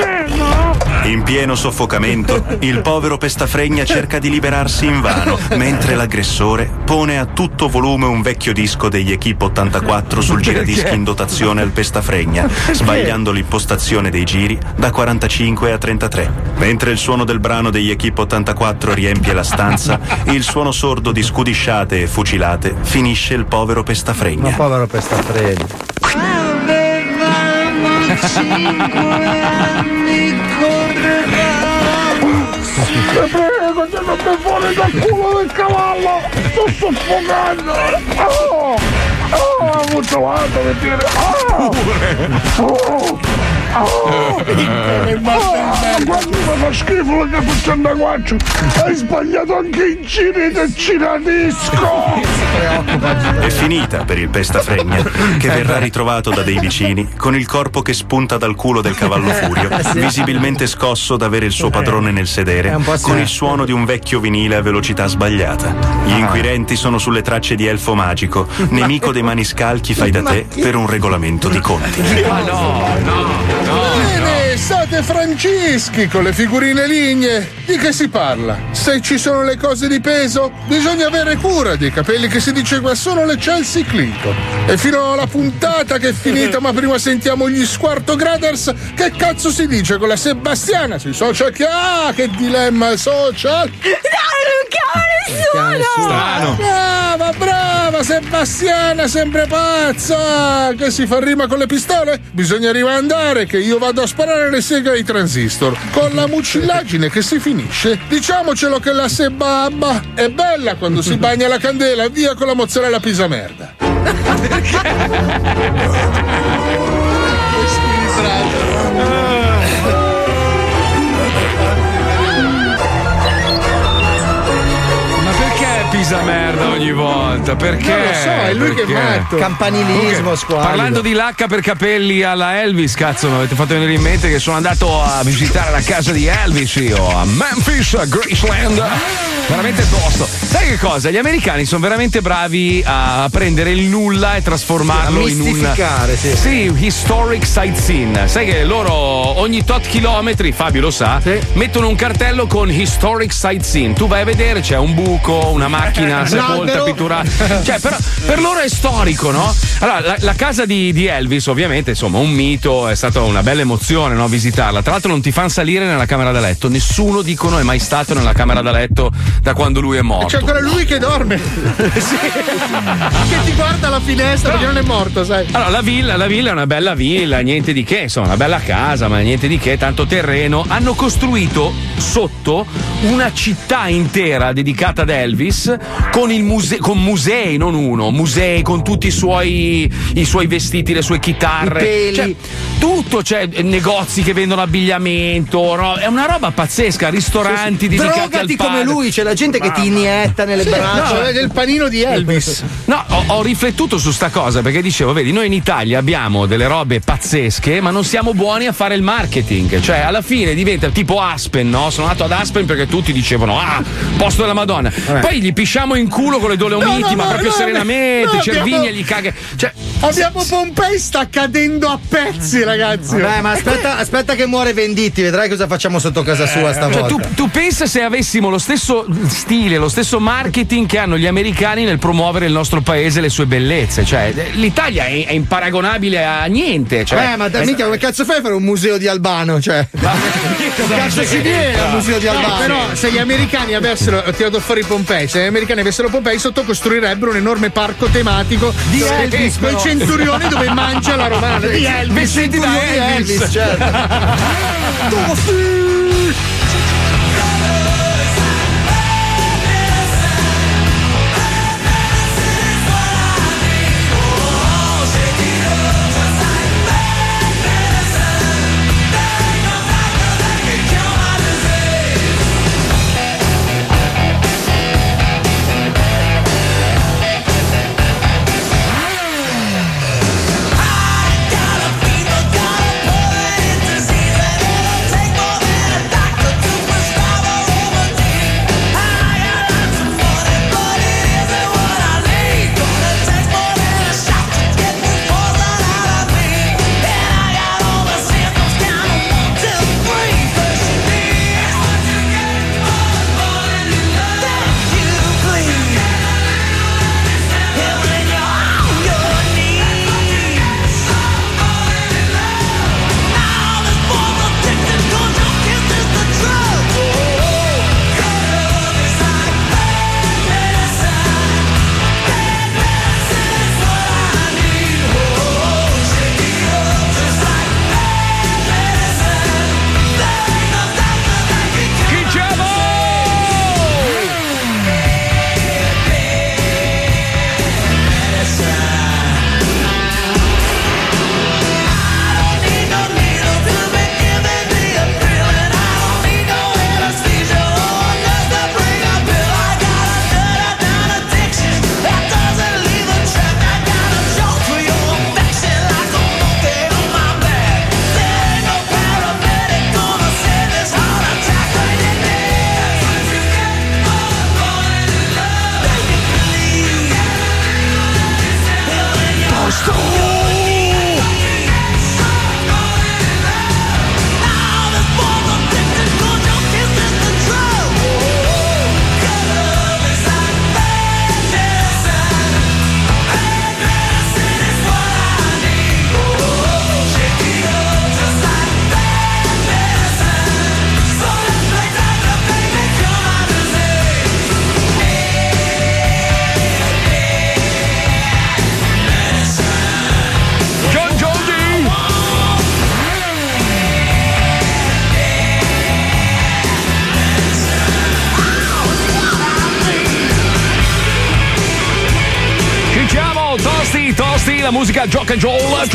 cavallo! In pieno soffocamento, il povero pestafregna cerca di liberarsi invano, mentre l'aggressore pone a tutto volume un vecchio disco degli Equip 84 sul giradischi in dotazione al pestafregna, sbagliando l'impostazione dei giri da 45 a 33. Mentre il suono del brano degli Equip 84 riempie la stanza, il suono sordo di scudisciate e fucilate finisce il povero Ma pestafregna. povero Pestafredi. Avevamo cinque anni Ti prego, ti non fuori dal culo del cavallo! Sto soffocando! Oh! Oh, ho avuto l'altro per dire... Oh! Oh! Oh! Ah, quando mi fa schifo la cappuccetta guaccio! Hai sbagliato anche in cinese e ciradisco! È finita per il pestafregna, che verrà ritrovato da dei vicini con il corpo che spunta dal culo del cavallo furio, (laughs) visibilmente scosso da avere il suo padrone nel sedere, con il suono di un vecchio vinile a velocità sbagliata. Gli inquirenti sono sulle tracce di Elfo Magico, nemico dei maniscalchi fai da te per un regolamento di conti. Bene, state Franceschi con le figurine lignee. Di che si parla? Se ci sono le cose di peso, bisogna avere cura dei capelli che si dice qua sono le Chelsea Clinton. E fino alla puntata che è finita, ma prima sentiamo gli Squarto Graders. Che cazzo si dice con la Sebastiana sui social? Che, ah, che dilemma social! No, non chiama nessuno! Brava, brava Sebastiana, sempre pazza! Che si fa rima con le pistole? Bisogna rimandare che io vado a sparare le seghe ai transistor. Con la mucillaggine che si finisce, diciamocelo che la sebabba è bella quando si bagna la candela, via con la mozzarella pisa merda. Ma perché pisa merda ogni volta? Perché? Non lo so, è lui che è Perché? matto. Campanilismo Comunque, squallido. Parlando di lacca per capelli alla Elvis, cazzo, mi avete fatto venire in mente che sono andato a visitare la casa di Elvis io a Memphis, a Graceland. Veramente tosto. Sai che cosa? Gli americani sono veramente bravi a prendere il nulla e trasformarlo A in un. sì. Sì, historic sightseeing. Sai che loro ogni tot chilometri, Fabio lo sa, mettono un cartello con historic sightseeing. Tu vai a vedere, c'è un buco, una macchina (laughs) sepolta, pitturata. Cioè, però, per loro è storico, no? Allora, la, la casa di, di Elvis, ovviamente, insomma, un mito, è stata una bella emozione, no? Visitarla. Tra l'altro, non ti fanno salire nella camera da letto. Nessuno, dicono, è mai stato nella camera da letto da quando lui è morto. C'è ancora lui che dorme. (laughs) Che ti guarda alla finestra perché non è morto, sai. Allora, la villa, la villa è una bella villa, niente di che, insomma, una bella casa, ma niente di che, tanto terreno. Hanno costruito sotto una città intera dedicata ad Elvis con, il muse- con musei, non uno, musei con tutti i suoi, i suoi vestiti, le sue chitarre. Cioè, tutto, c'è eh, negozi che vendono abbigliamento, no? è una roba pazzesca, ristoranti dedicati al Drogati come padre. lui, c'è la gente che ti inietta nelle Sì, braccia. no, È del panino di Elvis. No, ho, ho riflettuto su sta cosa perché dicevo, vedi, noi in Italia abbiamo delle robe pazzesche, ma non siamo buoni a fare il marketing. Cioè, alla fine diventa tipo Aspen, no? Sono nato ad Aspen perché tutti dicevano, ah, posto della Madonna. Poi gli pisciamo in culo con le dolomiti, No, no, ma no, proprio no, serenamente, no, Cervinia abbiamo- gli caga. Cioè, Abbiamo Pompei sta cadendo a pezzi, ragazzi. Vabbè, ma aspetta, aspetta che muore Venditti, vedrai cosa facciamo sotto casa sua stavolta. Cioè, tu, tu pensa se avessimo lo stesso stile, lo stesso marketing che hanno gli americani nel promuovere il nostro paese e le sue bellezze. Cioè, eh, l'Italia è, è imparagonabile a niente. Cioè, eh, ma da, mica, come cazzo fai a fare un museo di Albano? Cioè, (laughs) che cazzo si viene al museo di Eh, Albano? però se gli americani avessero ho tirato fuori Pompei, se gli americani avessero Pompei sotto costruirebbero un enorme parco tematico Di Elvis. Centurioni dove mangia la romana di Elvis. Vestiti da Elvis. Elvis, certo. (laughs) musica Jock and Joel,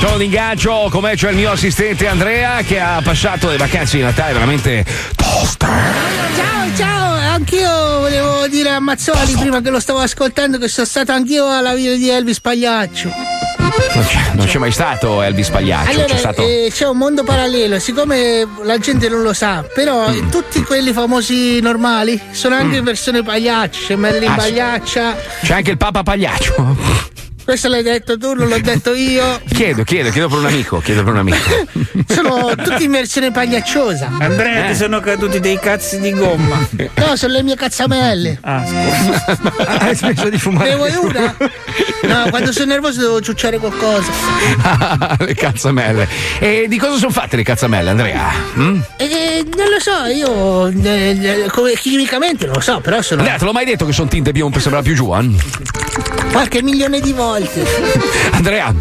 sono d'ingaggio come c'è il mio assistente Andrea che ha passato le vacanze di Natale veramente toste. Ciao, ciao, anch'io volevo dire a Mazzoli prima che lo stavo ascoltando che sono stato anch'io alla vita di Elvis Pagliaccio. Non c'è, non c'è mai stato Elvis Pagliaccio, Allora, c'è stato. eh, c'è un mondo parallelo, siccome la gente non lo sa, però Mm. tutti quelli famosi normali sono anche in versione Pagliaccio, c'è Marilyn Ah. Pagliaccia. C'è anche il Papa Pagliaccio. Questo l'hai detto tu, non l'ho detto io. Chiedo, chiedo, chiedo per un amico, chiedo per un amico. (laughs) Sono tutti in versione pagliacciosa. Andrea, Eh. ti sono caduti dei cazzi di gomma. No, sono le mie cazzamelle. Ah, scusa. (laughs) Hai smesso di fumare? Ne vuoi una? No, quando sono nervoso devo ciucciare qualcosa. (laughs) le cazzamelle. E di cosa sono fatte le cazzamelle, Andrea? Mm? E non lo so, io eh, eh, come chimicamente non lo so, però sono Andrea, te l'ho mai detto che sono tinte bionde per sembrare più giovane? Qualche milione di volte. Andrea.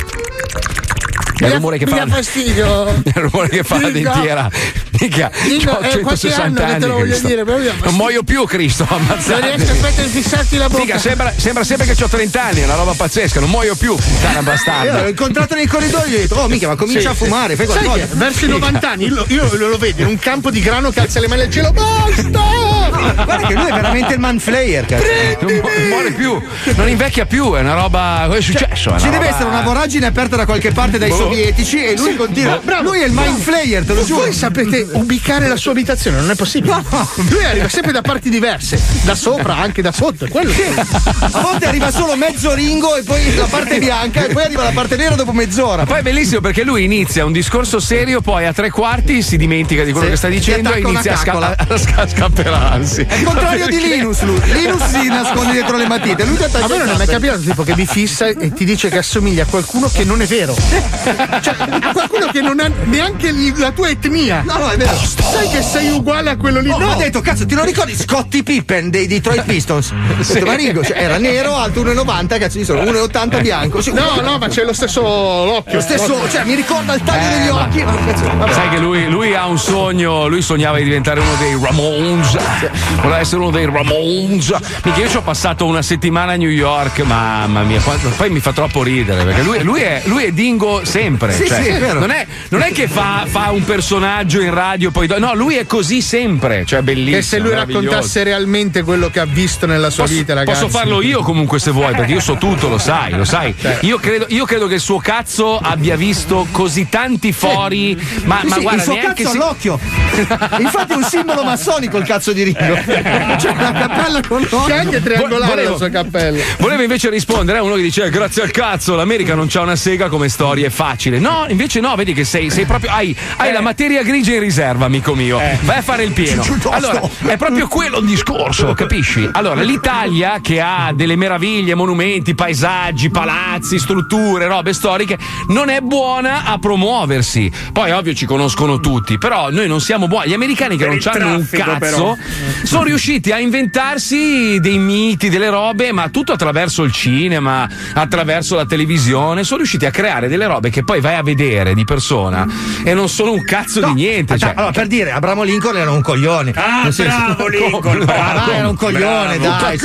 È Mi il rumore che mi fa. dà fastidio. (laughs) È il rumore che fa la dentiera. Mica, Dico, ho è qualche 160 anno che anni. te lo voglio Cristo. dire, non muoio più, Cristo. Non Ammazzate. riesco aspetta di fissarti la bocca. Mica, sembra, sembra sempre che ho 30 anni, è una roba pazzesca, non muoio più, puttana Io l'ho bastarda. incontrato nei corridoi e ho detto, oh mica, ma comincia Sì, a fumare, fai Sai qualcosa. che verso i 90 anni io, io lo, vedo in un campo di grano che alza le mani al cielo. Basta! Guarda che lui è veramente il man flayer, cazzo. Non mu- muore più, non invecchia più, è una roba. Cosa è successo? È una Ci deve roba- essere una voragine aperta da qualche parte dai Boh. sovietici e lui Sì, continua. bravo, lui è il mind bravo. flayer, te lo giuro. Voi sapete ubicare la sua abitazione, non è possibile. Lui arriva sempre da parti diverse, da sopra, anche da sotto. è Quello che... A volte arriva solo mezzo ringo e poi la parte bianca e poi arriva la parte nera dopo mezz'ora. Poi è bellissimo perché lui inizia un discorso serio, poi a tre quarti si dimentica di quello Sì, che sta dicendo e inizia a, sca- a sca- scapperarsi. È il contrario di Linus, lui. Linus si nasconde dietro le matite, lui ti attacca A me non è mai capitato tipo che mi fissa e ti dice che assomiglia a qualcuno che non è vero. Cioè, a qualcuno che non ha neanche la tua etnia. No, no, è vero. Sai che sei uguale a quello lì? Oh, no, ho detto, cazzo, ti non ricordi Scotty Pippen dei Detroit (laughs) Pistons? Ho detto, ma Ringo, cioè, era nero, alto 1,90, cazzo, io sono 1,80 bianco. Sì, no, no, ma c'è lo stesso l'occhio. Lo stesso, cioè, mi ricorda il taglio degli occhi. Ma, cazzo, vabbè. Sai che lui, lui ha un sogno, lui sognava di diventare uno dei Ramones, voleva essere uno dei Ramones. Mica io ci ho passato una settimana a New York, mamma mia, quanto- poi mi fa troppo ridere perché lui, lui è, lui è dingo sempre. Sì, cioè, sì, è vero. non, è, non è che fa, fa un personaggio in radio poi do- no, lui è così sempre, cioè bellissimo. Che se lui raccontasse realmente quello che ha visto nella sua Posso, vita, ragazzi. posso farlo io comunque se vuoi, perché io so tutto, lo sai, lo sai. (laughs) Cioè. Io credo, io credo che il suo cazzo abbia visto così tanti fori, ma, Sì, ma sì, guarda, il suo cazzo si- all'occhio. Infatti è un simbolo massonico il cazzo di Ringo. (laughs) C'è una cappella con l'occhio. Anche triangolare Volevo- la sua cappella. Voleva invece rispondere a uno che dice: Grazie al cazzo, l'America non c'ha una sega come storia, è facile. No, invece no, vedi che sei, sei proprio. Hai, hai la materia grigia in riserva, amico mio. Vai a fare il pieno. (laughs) Allora, è proprio quello il discorso, capisci? Allora, l'Italia che ha delle meraviglie, monumenti, paesaggi, palazzi, strutture, robe storiche, non è buona a promuoversi. Poi, ovvio, ci conoscono tutti, però noi non siamo buoni. Gli americani che Per non hanno un cazzo però. sono riusciti a inventarsi dei miti, delle robe, ma tutto attraverso il cinema, attraverso la televisione. Sono riusciti a creare delle robe che poi vai a vedere di persona e non sono un cazzo di niente. Cioè, Allora, per dire, Abramo Lincoln era un coglione. Ah, senso- bravo (laughs) Lincoln, Ma bravo. era un coglione, Bravo. dai.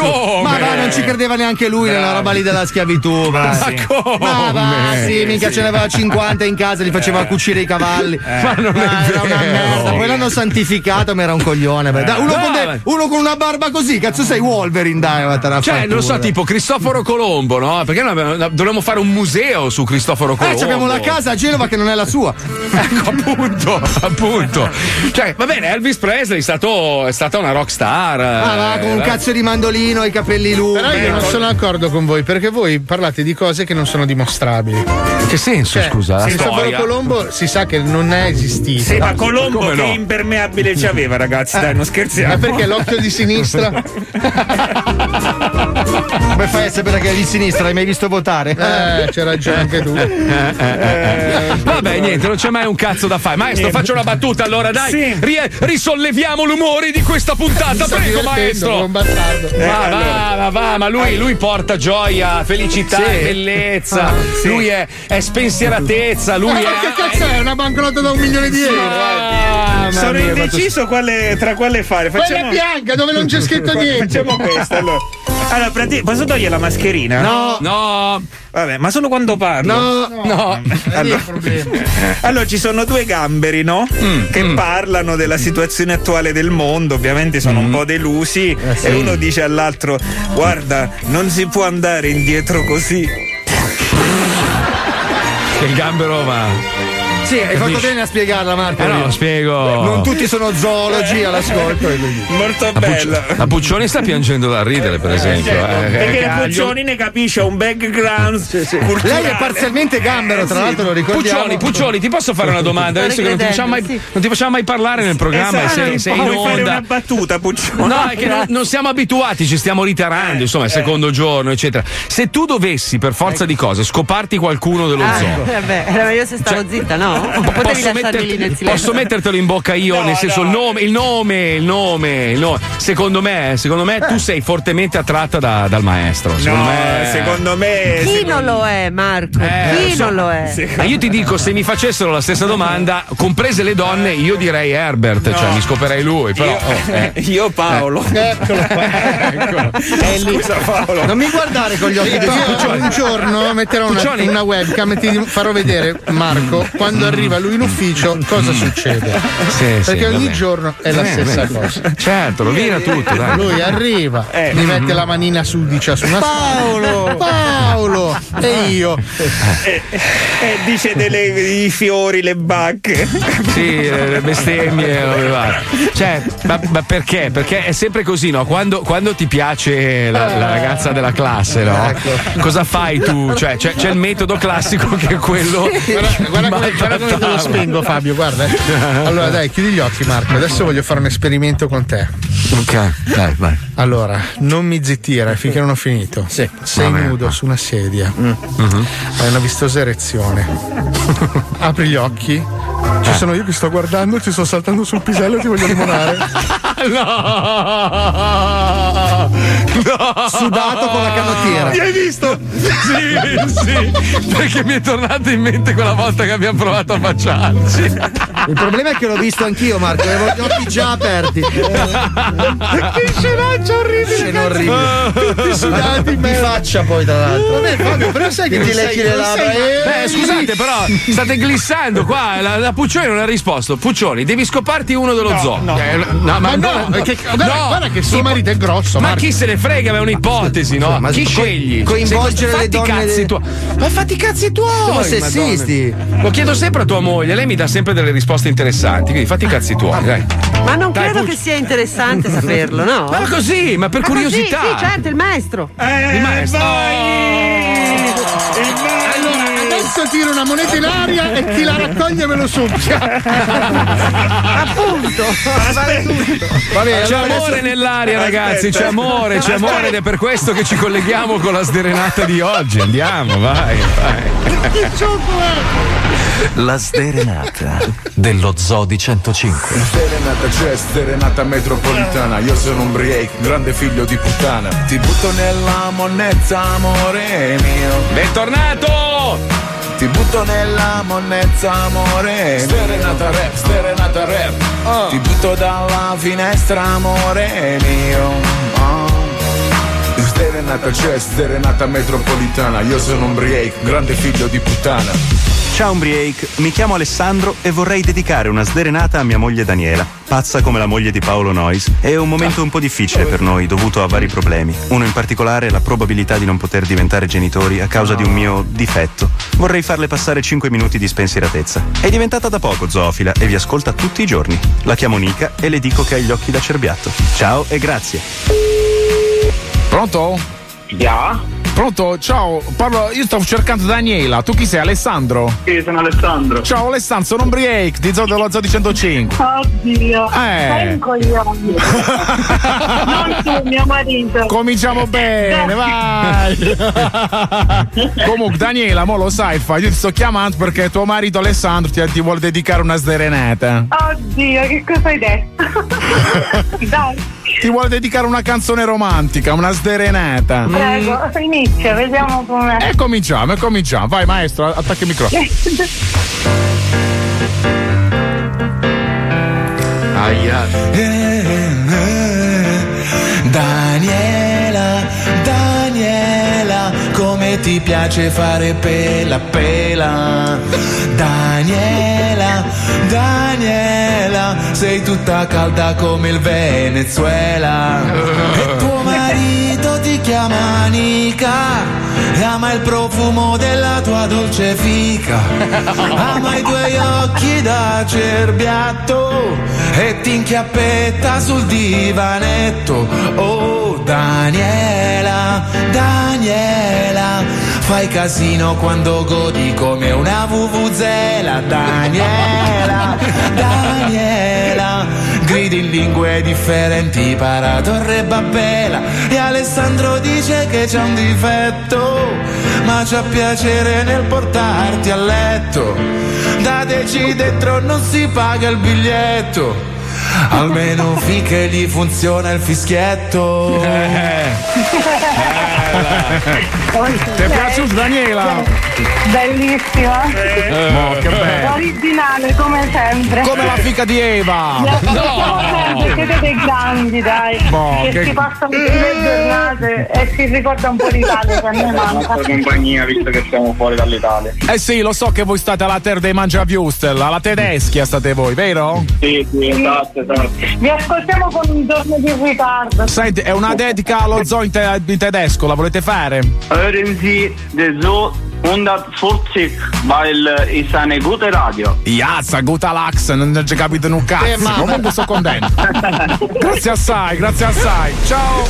Ma? Ma va, non ci credeva neanche lui nella roba lì della schiavitù. Ma come? Ma va, sì, mica Sì. ce n'aveva 50 in casa, li faceva cucire i cavalli. Ma non è era una vero. merda. Poi l'hanno santificato, ma era un coglione. beh. Dai, uno, No, con de- ma- uno con una barba così, cazzo sei Wolverine, dai, Cioè, non lo so, tipo Cristoforo Colombo, no? Perché abbiamo- dovremmo fare un museo su Cristoforo Eh, Colombo. ci abbiamo la casa a Genova che non è la sua. (laughs) Ecco, appunto, appunto. (laughs) Cioè, va bene, Elvis Presley è, stato, è stata una rockstar. Ah, va, con un eh, cazzo di mandolino, i capelli lunghi. Però io non sono d'accordo con voi perché voi parlate di cose che non sono dimostrabili. In che senso, Cioè, scusa? Cristoforo storia. Colombo si sa che non è esistito. Sì, ma Colombo come che no? impermeabile ci aveva, ragazzi, dai, non scherziamo. Ma perché l'occhio di sinistra? (laughs) Come fai a sapere che è di sinistra? Hai mai visto votare? Eh, c'è ragione anche tu. (laughs) Vabbè, niente, non c'è mai un cazzo da fare. Maestro, Niente. faccio una battuta allora, dai. Sì. Rie- risolleviamo l'umori di questa puntata, prego, maestro. un bastardo. Va, Eh, allora. va, va, va, ma lui, lui porta gioia, felicità, Sì. bellezza. Lui è, è spensieratezza, lui Ma è. che cazzo è? Una banconota da un milione di euro? Ah, Sono mia, indeciso quale- tra quale fare. Quella Facciamo, bianca dove non c'è scritto (laughs) niente. facciamo questa allora. Allora, prati- posso toglie la mascherina? No. No. Vabbè, ma solo quando parlo? No. No. Allora, allora, ci sono due gamberi, no? Mm, che parlano della situazione attuale del mondo, ovviamente sono Mm. un po' delusi Eh, e uno dice all'altro "Guarda, non si può andare indietro così". Che il gambero va. Sì, hai fatto Capisci? bene a spiegarla, Marco. Eh no, lo spiego. Non tutti sono zoologi all'ascolto. Molto La, bella. Pucci- la Puccioni sta piangendo da ridere, per esempio. Certo, eh, perché eh, la Puccioni ne capisce, ha un background culturale. Lei è parzialmente gambero, tra Eh, sì. l'altro lo ricordiamo. Puccioni, Puccioni, ti posso fare una domanda? Adesso che non ti facciamo mai, non ti facciamo mai parlare nel programma, Esatto, sei, sei in puoi fare onda. una battuta, Puccioni. No, è che non, non siamo abituati, ci stiamo ritarando, insomma, è il secondo giorno, eccetera. Se tu dovessi, per forza di cose, scoparti qualcuno dello Ah, zoo, vabbè, era meglio se stavo zitta, no? Posso, metterti- posso mettertelo in bocca io, nel senso il nome, il nome, il nome, il nome. Secondo me, secondo me tu sei fortemente attratta da- dal maestro. Secondo No, me. secondo me Chi non lo è, Marco? Eh, Chi so. non lo è? Ma io ti dico, se mi facessero la stessa domanda, comprese le donne, io direi Herbert, No. cioè mi scoperei lui, però. Io- oh, eh. (laughs) io Paolo. Eccolo qua. (laughs) È lì. Scusa Paolo. Non mi guardare con gli occhi Io un giorno metterò una, una webcam e ti farò vedere Marco quando arriva lui in ufficio cosa succede. (laughs) Sì, sì, Perché va ogni giorno è la bene, stessa bene. cosa. Certo, rovina tutto, dai. Lui arriva, Eh. mi mette la manina sudicia su una Paolo! Paolo! E io. E Eh, dice delle, i fiori, le bacche. Sì, eh, le bestemmie. Cioè, ma, ma perché? Perché è sempre così, no? Quando, quando ti piace la, la ragazza della classe, no? Cosa fai tu? Cioè, c'è, c'è il metodo classico che è quello. Guarda, (laughs) guarda come, guarda come lo spengo, Fabio. Guarda. eh. Allora, dai, chiudi gli occhi, Marco. Adesso voglio fare un esperimento con te. Ok, dai, vai. Allora, non mi zittire finché non ho finito. Sei Va bene. nudo su una sedia. Hai una vistosa erezione. (laughs) Apri gli occhi. Ci sono io che sto guardando, ti sto saltando sul pisello e ti voglio limonare. (laughs) No! No! Sudato con la canottiera. Mi hai visto? Sì, sì. Perché mi è tornata in mente quella volta che abbiamo provato a baciarci. Il problema è che l'ho visto anch'io, Marco. Avevo gli occhi già aperti. che scenaccio orribile! Scena orribile. Tutti sudati, Di merda. faccia poi, tra l'altro. Vabbè, Fabio, però sai che ti lecchi le labbra. eh, Beh, scusate, però state glissando qua. La, la Puccioni non ha risposto. Puccioni, devi scoparti uno dello No, zoo. no. Eh, Ma ma no, perché- guarda- guarda che suo marito è grosso, Ma Marco. chi se ne frega? È un'ipotesi, no? Ma chi co- scegli? coinvolgere le fatti donne cazzi de- tuoi. Ma fatti i cazzi tuoi. Siamo sessisti. Lo chiedo sempre a tua moglie, lei mi dà sempre delle risposte interessanti. Quindi fatti i cazzi tuoi, dai. Ma non Dai, credo Pucci. che sia interessante saperlo, no? Ma così, ma per Ma così, curiosità. Sì, certo, il maestro. Il maestro. Allora, adesso tiro una moneta in aria e chi la raccoglie me lo succhia. (laughs) Appunto. Va bene, C'è allora amore adesso- nell'aria, ragazzi, c'è Aspetta. amore, c'è amore ed è per questo che ci colleghiamo con la sderenata di oggi. Andiamo, vai, vai. Che gioco è? La sderenata dello Zoo di 105. Serenata c'è, serenata metropolitana Io sono un break, grande figlio di puttana Ti butto nella monnezza, amore mio Bentornato! Ti butto nella monnezza, amore. Mio Serenata rap, serenata rap Ti butto dalla finestra, amore mio. Oh. Serenata c'è, serenata metropolitana. Io sono un break, grande figlio di puttana Ciao Umbriake, mi chiamo Alessandro e vorrei dedicare una sderenata a mia moglie Daniela, pazza come la moglie di Paolo Nois. È un momento un po' difficile per noi, dovuto a vari problemi. Uno in particolare la probabilità di non poter diventare genitori a causa di un mio difetto. Vorrei farle passare 5 minuti di spensieratezza. È diventata da poco zoofila e vi ascolta tutti i giorni. La chiamo Nica e le dico che ha gli occhi da cerbiatto. Ciao e grazie. Pronto? Ya? Pronto? Ciao, parlo, io stavo cercando Daniela, tu chi sei? Alessandro? Sì, sono Alessandro. Ciao Alessandro, sono un break di Zoo dello Zoo di 105. Oddio, Eh. sei un coglione. (laughs) non tu, mio marito. Cominciamo bene, vai! (laughs) Comunque, Daniela, mo lo sai, fa, io ti sto chiamando perché tuo marito Alessandro ti, ti vuole dedicare una sderenata. Oddio, che cosa hai detto? (laughs) Dai, Ti vuole dedicare una canzone romantica, una sderenata. prego, inizia, vediamo com'è. E cominciamo, e cominciamo. Vai, maestro, attacca il microfono. (laughs) Aia. Daniela, Daniela. Ti piace fare pela pela. Daniela, Daniela Sei tutta calda come il Venezuela. E tuo marito ti chiama Nica ama il profumo della tua dolce fica. (laughs) Ama i tuoi occhi da cerbiatto E ti inchiappetta sul divanetto. Oh Daniela, Daniela Fai casino quando godi come una vuvuzela. Daniela, Daniela Gridi in lingue differenti para Torre Babbela E Alessandro dice che c'è un difetto Ma c'ha piacere nel portarti a letto. Dateci dentro non si paga il biglietto Almeno finché gli funziona il fischietto (laughs) (laughs) Ti è piaciuto Daniela? Bellissima. Eh, mo, che bello. Originale come sempre. Come la fica di Eva. No. sempre, siete dei grandi, dai. Boh, che, che- si passano le giornate e si ricorda un po' l'Italia che manca. compagnia visto che siamo fuori dall'Italia. Eh sì, lo so che voi state alla terra dei mangiaviustel, alla tedeschia state voi, vero? Sì, sì, esatto, esatto. Vi ascoltiamo con un giorno di ritardo. Senti, è una dedica allo zoo in, te- in tedesco, la volete fare? Hören Sie den Zoo 140 weil ist eine gute Radio. Iazza, Gutalax, non ho capito un cazzo. Eh, Comunque sto contento. (laughs) grazie assai, grazie assai. Ciao.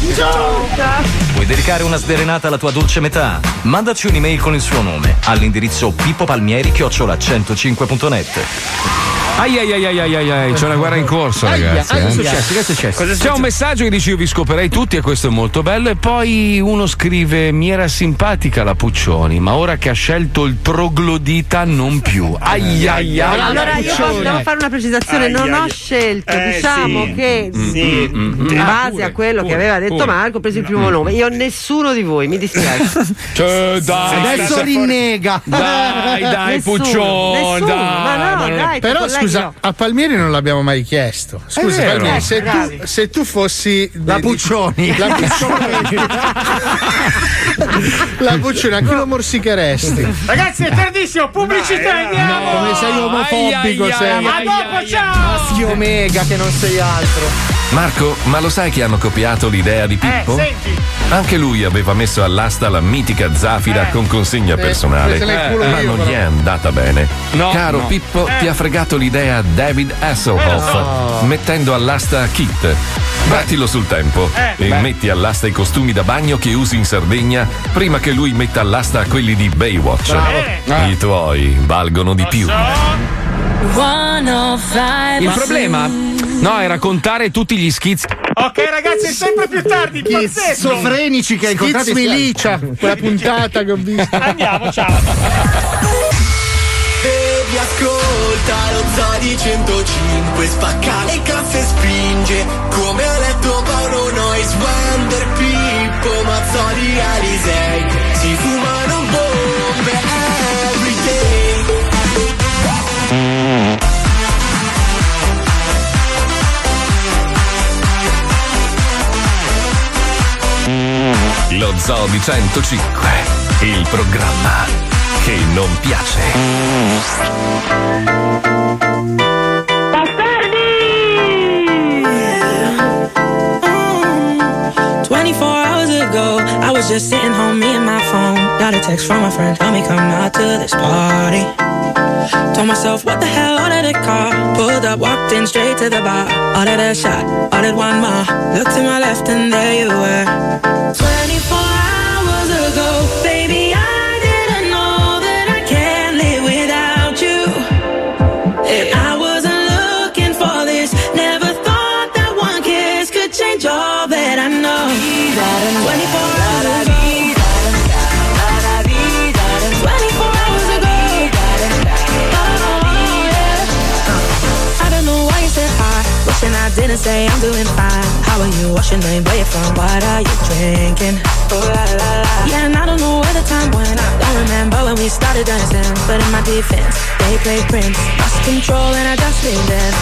Vuoi dedicare una sdrenata alla tua dolce metà? Mandaci un'email con il suo nome all'indirizzo pippopalmieri-105.net. Ai ai ai ai ai ai ai, c'è una guerra in corso, Aia, ragazzi. cosa è eh. successo? Che è successo? C'è un messaggio che dice io vi scoperei tutti e questo è molto bello e poi uno scrive mi era simpatica la Puccioni ma ora che ha scelto il troglodita non più. Ai ai ai. Allora io posso- devo fare una precisazione, Ai, non ai, ho scelto, Eh, diciamo sì. che Sì. in Mm, mm, base pure, a quello pure, che aveva detto pure. Marco ho preso il primo nome. Io nessuno di voi, mi dispiace. (laughs) Cioè, dai, Adesso rinnega. Dai, dai, Puccioni, dai. ma no, è- dai, Però colleghi, scusa, no. a Palmieri non l'abbiamo mai chiesto. Scusa. Palmieri, Eh, se, tu, se tu fossi. La Puccioni. La Puccioni. (laughs) la Puccioni, a chi lo morsicheresti? Ragazzi, è tardissimo, pubblicità, andiamo! Come sei omofobico Ai, sei. ai, A dopo, ciao! Maschi Omega che non sei altro. Marco, ma lo sai che hanno copiato l'idea di Pippo? Eh, senti. Anche lui aveva messo all'asta la mitica Zafira Eh. con consegna Sì, personale, ma io, non però. gli è andata bene. No, Caro no. Pippo, Eh. ti ha fregato l'idea David Hasselhoff, mettendo all'asta Kit. Battilo sul tempo Eh. e Beh. metti all'asta i costumi da bagno che usi in Sardegna prima che lui metta all'asta quelli di Baywatch. Eh. I tuoi valgono di più. Il problema no, era contare tutti gli schizzi. Ok, ragazzi, è sempre più tardi, pazzetto! Schizofrenici che hai incontrato. Milicia, quella puntata che ho visto. Andiamo, ciao! Baby ascolta lo Zodi 105 Spacca le casse e spinge Come ha letto Paolo Nois Wonder Pippo Mazzoli Alisei Lo Zoo di 105, il programma che non piace. Bastardi! 24 hours ago, I was just sitting home, me and my phone. Got a text from a friend, tell me come out to this party. Told myself, what the hell, ordered a car. Pulled up, walked in straight to the bar. Ordered a shot, ordered one more. Looked to my left and there you were. 24 hours ago, baby, I Wishing I didn't say I'm doing fine. How are you? What's your name? Where you from? What are you drinking? Oh, la, la, la. Yeah, and I don't know where the time went. I don't remember when we started dancing. But in my defense, they played Prince. Lost control and I just lived in.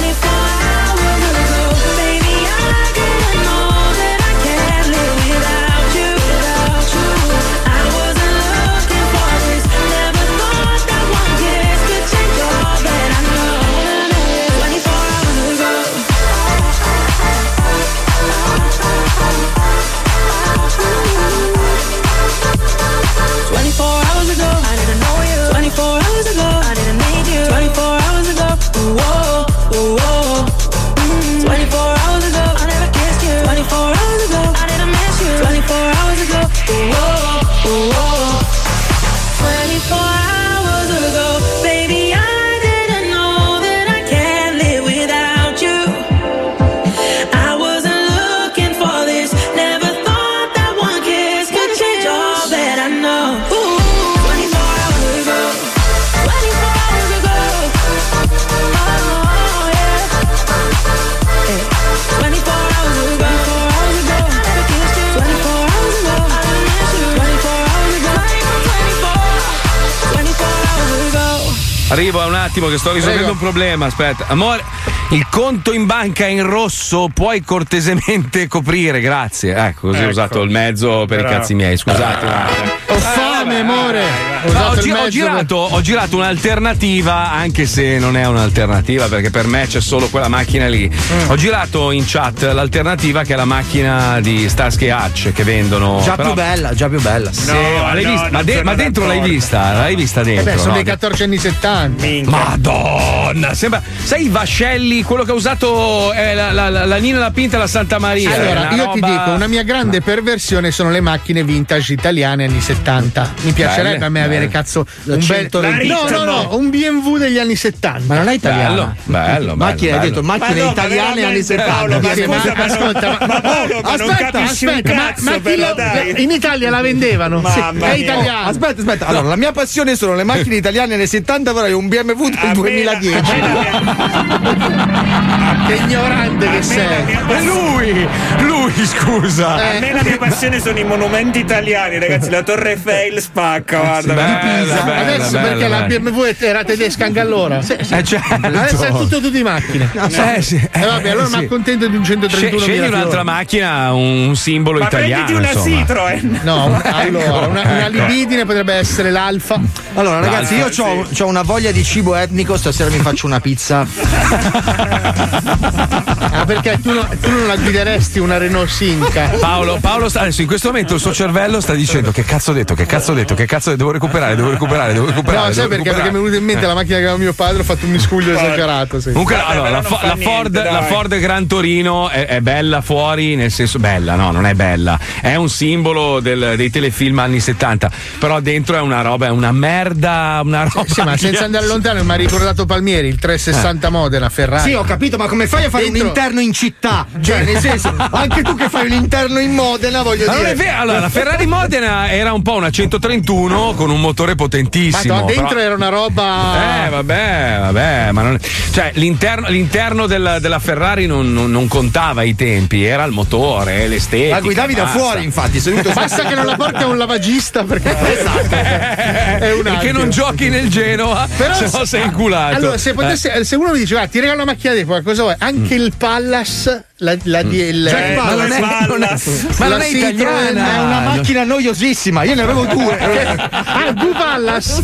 24 hours attimo che sto risolvendo Prego. un problema. Aspetta. Amore, il conto in banca è in rosso, puoi cortesemente coprire, grazie. Ecco, così ho Ecco. usato il mezzo per i Bravo. cazzi miei, scusate. attimo. Ho fame, amore. Ho No, ho, gi- ho girato, ho girato un'alternativa, anche se non è un'alternativa, perché per me c'è solo quella macchina lì. Mm. Ho girato in chat l'alternativa che è la macchina di Starsky Hutch che vendono. Già però- più bella, già più bella. Sì, ma l'hai vista? Ma, de- ma dentro l'hai vista? L'hai vista Eh dentro? beh, sono no? dei 14 anni 70. Madonna, sembra. Sai i vascelli, quello che ha usato eh, la, la, la, la Nina La Pinta e la Santa Maria. Allora, io ti roba- dico, una mia grande perversione sono le macchine vintage italiane anni 70. Mi piacerebbe Belle, a me avere cazzo La un bel 120. No, no, no, un BMW degli anni 70. Ma non è italiana. Bello, bello, bello, Macchine, hai bello. detto macchine Ma no, ma italiane anni veramente, 70. Paolo, ma Sì, scusa, ma- ma non- ascolta, ma- ma Paolo, ma non aspetta, aspetta, ma, chi lo- in Italia la vendevano? Sì, Mamma è mia. italiana. Aspetta, aspetta. Allora, la mia passione sono le macchine italiane anni 70, vorrei un BMW del 2010. Che ignorante che sei. È lui, lui, scusa. A me la mia passione sono i monumenti italiani, ragazzi. La Torre Eiffel spacca, guarda. Bella, bella, Adesso bella, perché la. BMW era tedesca anche allora? Eh, certo. Adesso è tutto tu di macchine. Eh, sì. E vabbè, allora sì. mi accontento di un Sce- 131 Scegli un'altra macchina, un simbolo Ma italiano. prenditi una insomma. Citroen. No, (laughs) allora, una, una ecco. libidine potrebbe essere l'alfa. Allora, ragazzi, io ho una voglia di cibo etnico, stasera mi faccio una pizza. Ah, perché tu, no- tu non la guideresti una Renault Sinca? Paolo, Paolo sta, adesso in questo momento il suo cervello sta dicendo che cazzo ho detto, che cazzo ho detto, che cazzo detto, devo recuperare, devo recuperare, devo recuperare. No, sai devo perché? recuperare. Perché mi è venuto in mente la macchina che aveva mio padre, ho fatto un miscuglio esagerato. Sì. Comunque, allora, la, fa la niente, Ford, dai. la Ford Gran Torino è, è bella fuori, nel senso bella, no, non è bella. È un simbolo del- dei telefilm anni 70, però dentro è una roba, è una merda, una roba. Sì, ma senza andare lontano mi ha ricordato Palmieri, il 360 Modena, Ferrari. Sì, ho capito, ma come fai a fare Dentro- un interno in città? Cioè, nel senso, anche tu che fai un interno in Modena, voglio non dire. è vero, allora la Ferrari Modena era un po' una 131 con un motore Ma potentissimo. no, dentro però- era una roba. Eh, vabbè, vabbè, ma non... cioè, l'interno, l'interno della, della Ferrari non, non- non contava ai tempi, era il motore, l'estetica. La guidavi da basta. fuori, infatti, seduto Basta che non la porti a un lavagista perché Esatto. è un Perché non giochi nel Genoa, Però se no sei inculato. Allora, se, potesse, se uno mi dice, guarda, ti regalo una macchina di cosa vuoi? Anche il Pallas, la, la, di- il, Jack eh, Ma non è- non è- ma la non è Citroen, italiana, è una macchina noiosissima. Io ne avevo due. (laughs) ah, due Pallas.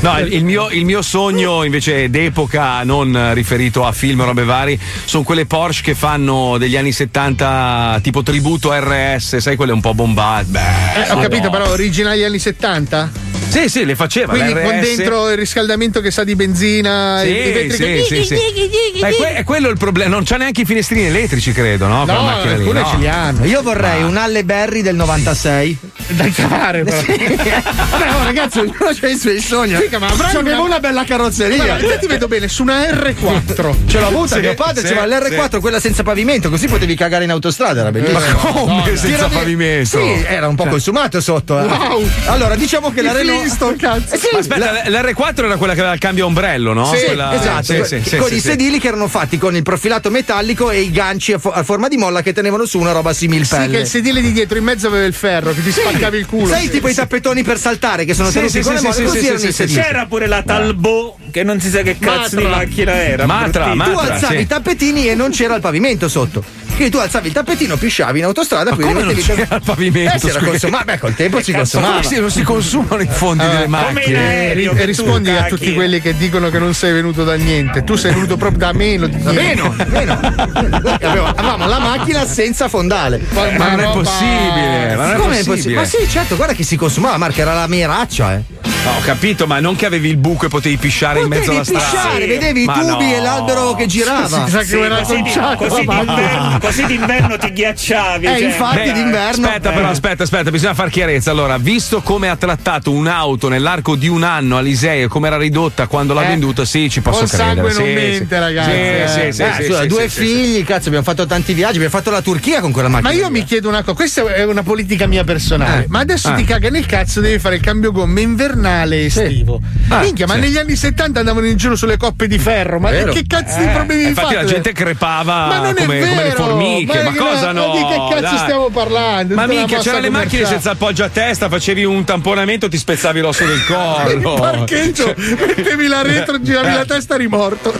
No, il, il mio, il mio sogno invece d'epoca, non riferito a film o robe vari, sono quelle Porsche che fanno degli anni 70 tipo tributo RS, sai quelle un po' bombate. Eh, ho capito, però originali anni 70? Sì, sì, le faceva. Quindi con dentro il riscaldamento che sa di benzina, Sì, i, vetri sì, che... sì, sì. Ma È, que- è quello il problema, non c'ha neanche i finestrini elettrici, credo, no? Quella No, macchina lì, alcune no. ce li hanno. Io vorrei un Halle Berry del 96. Da cavare, però. (laughs) Vabbè, oh, ragazzi, ognuno ha i suoi sogni. Ma avrai una- una bella carrozzeria. Io ti vedo bene su una R4. (laughs) Ce l'ho avuta, Sì, mio padre sì, c'aveva l'R4, quella senza pavimento, così potevi cagare in autostrada, era bellissimo. Ma come senza Tiro di- pavimento? Cioè. Sì, era un po' consumato sotto. eh. Wow. Allora, diciamo che la Renault. Flintstone, cazzo. Eh sì, aspetta, la- l'R4 era quella che aveva il cambio ombrello, no? Sì, Quella- esatto, sì, sì, sì, con sì, i sì. sedili che erano fatti con il profilato metallico e i ganci a, fo- a forma di molla che tenevano su una roba simil Sì, che il sedile di dietro in mezzo aveva il ferro, che ti spaccavi il culo. Sai tipo i tappetoni per saltare che sono Sì, tenuti sì, con le molle, sì, così sì, erano sì, i sedili. C'era pure la Talbot, che non si sa che cazzo di Matra. macchina era. Matra, bruttissima. Tu Matra, alzavi i tappetini e non c'era il pavimento sotto. Quindi tu alzavi il tappetino, pisciavi in autostrada, Ma quindi come non c'era il pavimento? Eh, si era consumato. Beh, col tempo si Ma consumava. non si consumano i fondi delle Come macchine? in E, aereo, e rispondi tu a tutti quelli che dicono che non sei venuto da niente. Tu sei venuto proprio da meno. Di Da niente. meno, meno. Avevamo la macchina senza fondale. Ma non è possibile, ma non è Come è possibile. Ma sì, certo, guarda che si consumava, Marca, era la meraccia, eh. No, ho capito, ma non che avevi il buco e potevi pisciare in mezzo Potevi alla strada. pisciare, vedevi i Ma tubi no. e l'albero che girava. Si sa che Sì, era così, di- così d'inverno, così d'inverno ti ghiacciavi. Eh, cioè. infatti Beh, d'inverno. Aspetta, però, aspetta, aspetta, bisogna far chiarezza. Allora, visto come ha trattato un'auto nell'arco di un anno e come era ridotta quando l'ha Eh, venduta, sì, ci posso credere. sangue non sì, mente, sì. ragazzi, Sì, eh. sì, Eh, sì, due figli, cazzo, abbiamo fatto tanti viaggi, abbiamo fatto la Turchia con quella macchina. Ma io mi chiedo una cosa, questa è una politica mia personale. Eh. Ma adesso Ah. ti caga nel cazzo, devi fare il cambio gomme invernale stagionale estivo. Minchia, ma negli anni 70 andavano in giro sulle coppe di ferro. Ma che cazzo di Eh, problemi infatti la gente crepava come, come le formiche. Ma, cosa no? Ma di che cazzo dai. stiamo parlando? Ma minchia, c'erano le macchine senza appoggio a testa, facevi un tamponamento, ti spezzavi l'osso del collo. Il parcheggio, Cioè- mettevi la retro, giravi Eh. la testa, rimorto.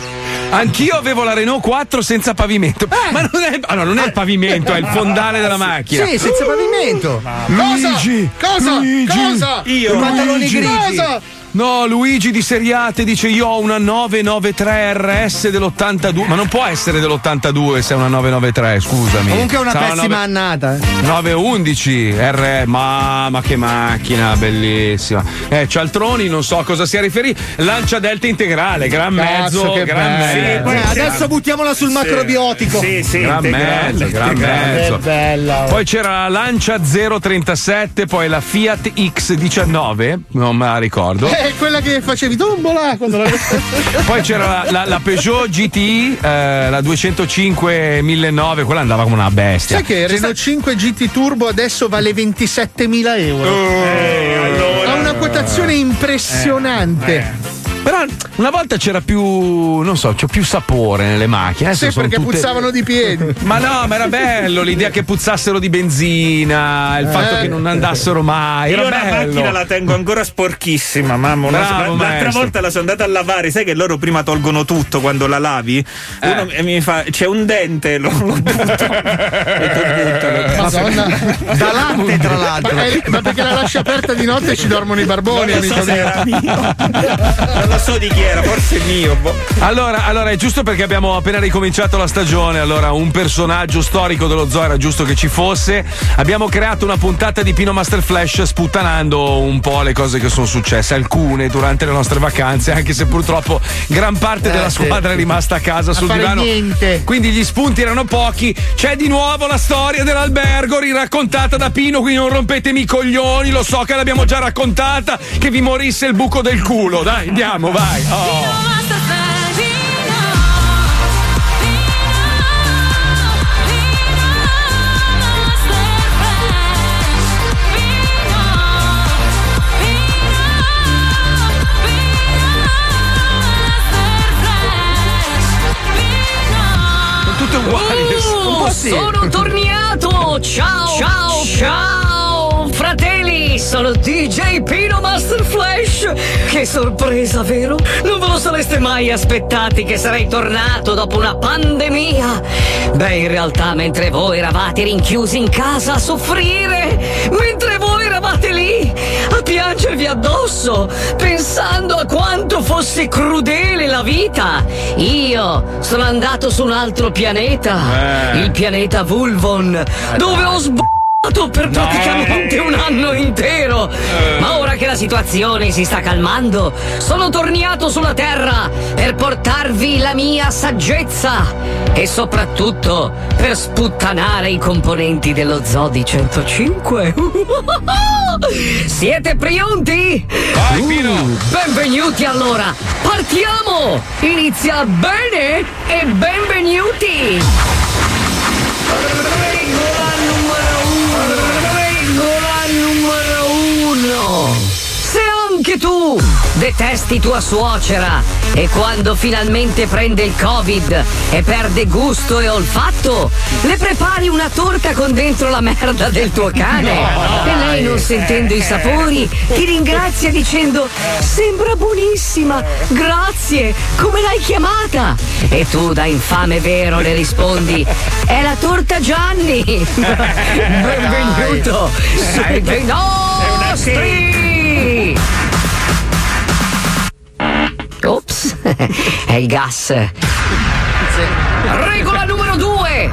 Anch'io avevo la Renault 4 senza pavimento. Ma non è, ah, no, non è il pavimento, è il fondale della macchina. Sì, senza pavimento. Luigi, Cosa? Luigi. Cosa? Io. I pantaloni grigi. Cosa? No, Luigi di Seriate dice io ho una 993 RS dell'82, ma non può essere dell'82 se è una 993, scusami. Comunque è una Sarà pessima annata. eh. 911 R, mamma che macchina bellissima. Eh, Cialtroni, non so a cosa sia riferì. Lancia Delta integrale, gran Cazzo, mezzo, che gran bello. mezzo. Eh, adesso buttiamola sul macrobiotico. Sì, sì, gran integrale, mezzo, gran mezzo. Che bella. oh. Poi c'era la Lancia 037, poi la Fiat X19, non me la ricordo. È quella che facevi tombola quando la... (laughs) Poi c'era la, la- la Peugeot GTI, eh, la 205 1009, quella andava come una bestia. Sai che il Renault 5 GT Turbo adesso vale 27.000 euro? Oh. Ha una quotazione impressionante. Però una volta c'era più, non so, c'è più sapore nelle macchine. Adesso Sì, sono perché tutte- puzzavano di piedi. (laughs) Ma no, ma era bello l'idea che puzzassero di benzina, il fatto Eh. che non andassero mai. Io Era la bello. macchina la tengo ancora sporchissima, mamma. Una- Bravo, l'altra maestro. volta la sono andata a lavare, sai che loro prima tolgono tutto quando la lavi? Eh. Uno e mi fa c'è un dente, lo, lo butto. (laughs) Madonna. Da latte, tra l'altro. Ma, è- ma perché la lasci aperta di notte e ci dormono i barboni, Non so amico se mio. (laughs) lo so di chi era, forse mio. boh. Allora, allora, è giusto perché abbiamo appena ricominciato la stagione, allora un personaggio storico dello zoo era giusto che ci fosse. Abbiamo creato una puntata di Pino Master Flash sputtanando un po' le cose che sono successe, alcune durante le nostre vacanze, anche se purtroppo gran parte Eh, della sì. squadra è rimasta a casa A sul divano. niente. Quindi gli spunti erano pochi. C'è di nuovo la storia dell'albergo riraccontata da Pino, quindi non rompetemi i coglioni, lo so che l'abbiamo già raccontata, che vi morisse il buco del culo. Dai, andiamo, vai. Oh. Tutte uguali. Uh, un po' sì. Sono tornato! Ciao! Ciao! Ciao! Fratelli, sono DJ Pino Master Flash! Che sorpresa, vero? Non ve lo sareste mai aspettati che sarei tornato dopo una pandemia? Beh, in realtà, mentre voi eravate rinchiusi in casa a soffrire, mentre voi eravate lì a piangervi addosso, pensando a quanto fosse crudele la vita, io sono andato su un altro pianeta, Eh. il pianeta Vulvon, dove ho sbagliato per praticamente un anno intero. Ma ora che la situazione si sta calmando, sono tornato sulla Terra per portarvi la mia saggezza e soprattutto per sputtanare i componenti dello Zodi 105. (laughs) Siete pronti? Vai. Uh, benvenuti allora! Partiamo! Inizia bene e benvenuti! Tu detesti tua suocera. E quando finalmente prende il covid e perde gusto e olfatto, le prepari una torta con dentro la merda del tuo cane. (laughs) E lei non sentendo i sapori ti ringrazia dicendo sembra buonissima, grazie, come l'hai chiamata? E tu da infame vero le rispondi è la torta Gianni! (laughs) Benvenuto. Sui dei è il gas. Regola numero due.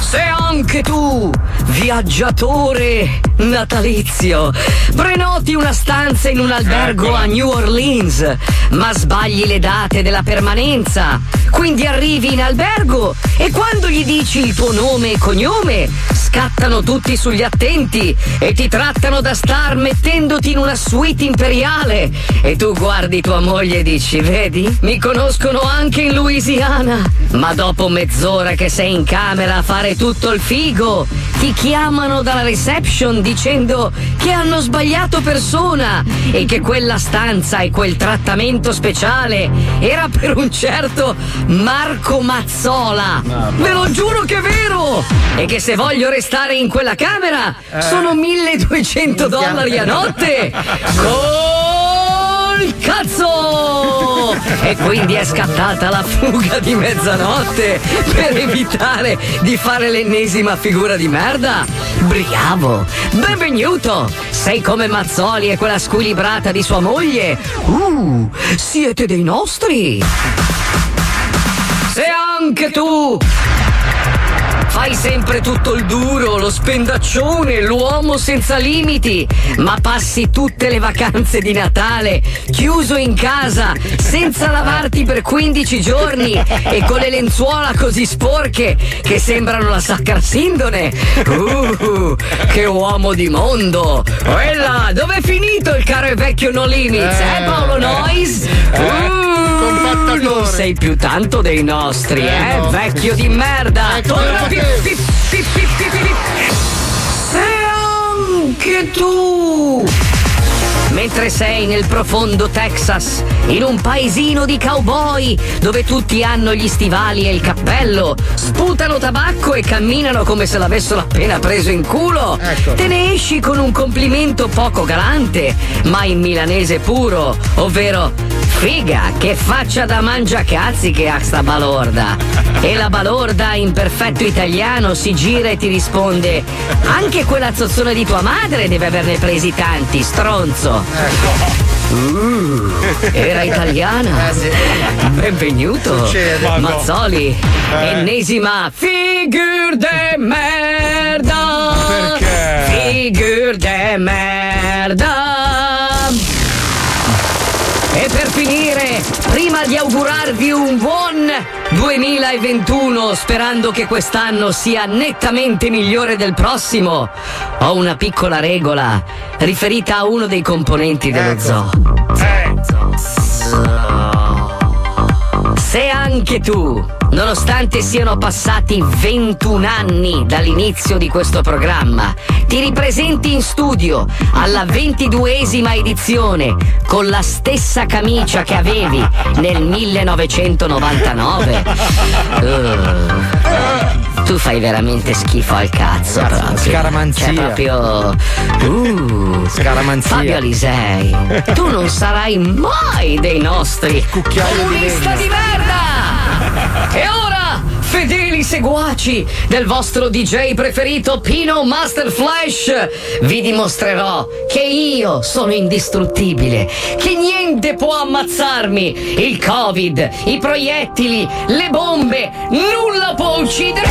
Se anche tu, viaggiatore natalizio, prenoti una stanza in un albergo a New Orleans, ma sbagli le date della permanenza, quindi arrivi in albergo e quando gli dici il tuo nome e cognome, scattano tutti sugli attenti e ti trattano da star mettendoti in una suite imperiale. E tu guardi tua moglie e dici vedi? Mi conoscono anche in Louisiana. Ma dopo mezz'ora che sei in camera a fare tutto il figo ti chiamano dalla reception dicendo che hanno sbagliato persona e che quella stanza e quel trattamento speciale era per un certo Marco Mazzola. Ve lo giuro che è vero! E che se voglio restare in quella camera sono 1200 dollari a notte! Col cazzo! E quindi è scattata la fuga di mezzanotte per evitare di fare l'ennesima figura di merda. Bravo! Benvenuto! Sei come Mazzoli e quella squilibrata di sua moglie. Uh, siete dei nostri! Anche tu Fai sempre tutto il duro, lo spendaccione, l'uomo senza limiti, ma passi tutte le vacanze di Natale chiuso in casa, senza lavarti per 15 giorni e con le lenzuola così sporche che sembrano la sacra sindone. Uh, che uomo di mondo! Quella, dov'è finito il caro e vecchio No Limits, eh, Paolo Nois? Uh, non sei più tanto dei nostri, eh, vecchio di merda! Torna pi- pi- pi- pi- pi- pi- Sei anche tu! Mentre sei nel profondo Texas, in un paesino di cowboy, dove tutti hanno gli stivali e il cappello, sputano tabacco e camminano come se l'avessero appena preso in culo, te ne esci con un complimento poco galante, ma in milanese puro, ovvero Figa, che faccia da mangiacazzi che ha sta balorda. E la balorda in perfetto italiano si gira e ti risponde: Anche quella zozzona di tua madre deve averne presi tanti, stronzo. Uh, era italiana. Benvenuto. Succede. Mazzoli. Eh. Ennesima figur de merda. Perché? Figur de merda. E per finire, prima di augurarvi un buon 2021, sperando che quest'anno sia nettamente migliore del prossimo, ho una piccola regola riferita a uno dei componenti dello zoo. Se anche tu, nonostante siano passati 21 anni dall'inizio di questo programma, ti ripresenti in studio alla 22esima edizione con la stessa camicia che avevi nel 1999, uh, (laughs) tu fai veramente schifo al cazzo proprio. scaramanzia. Cioè proprio... Uh, Scaramanzia. Fabio Alisei, tu non sarai mai dei nostri. Comunista di merda! E ora, fedeli seguaci del vostro DJ preferito Pino Master Flash, vi dimostrerò che io sono indistruttibile, che niente può ammazzarmi. Il Covid, i proiettili, le bombe, nulla può uccidere.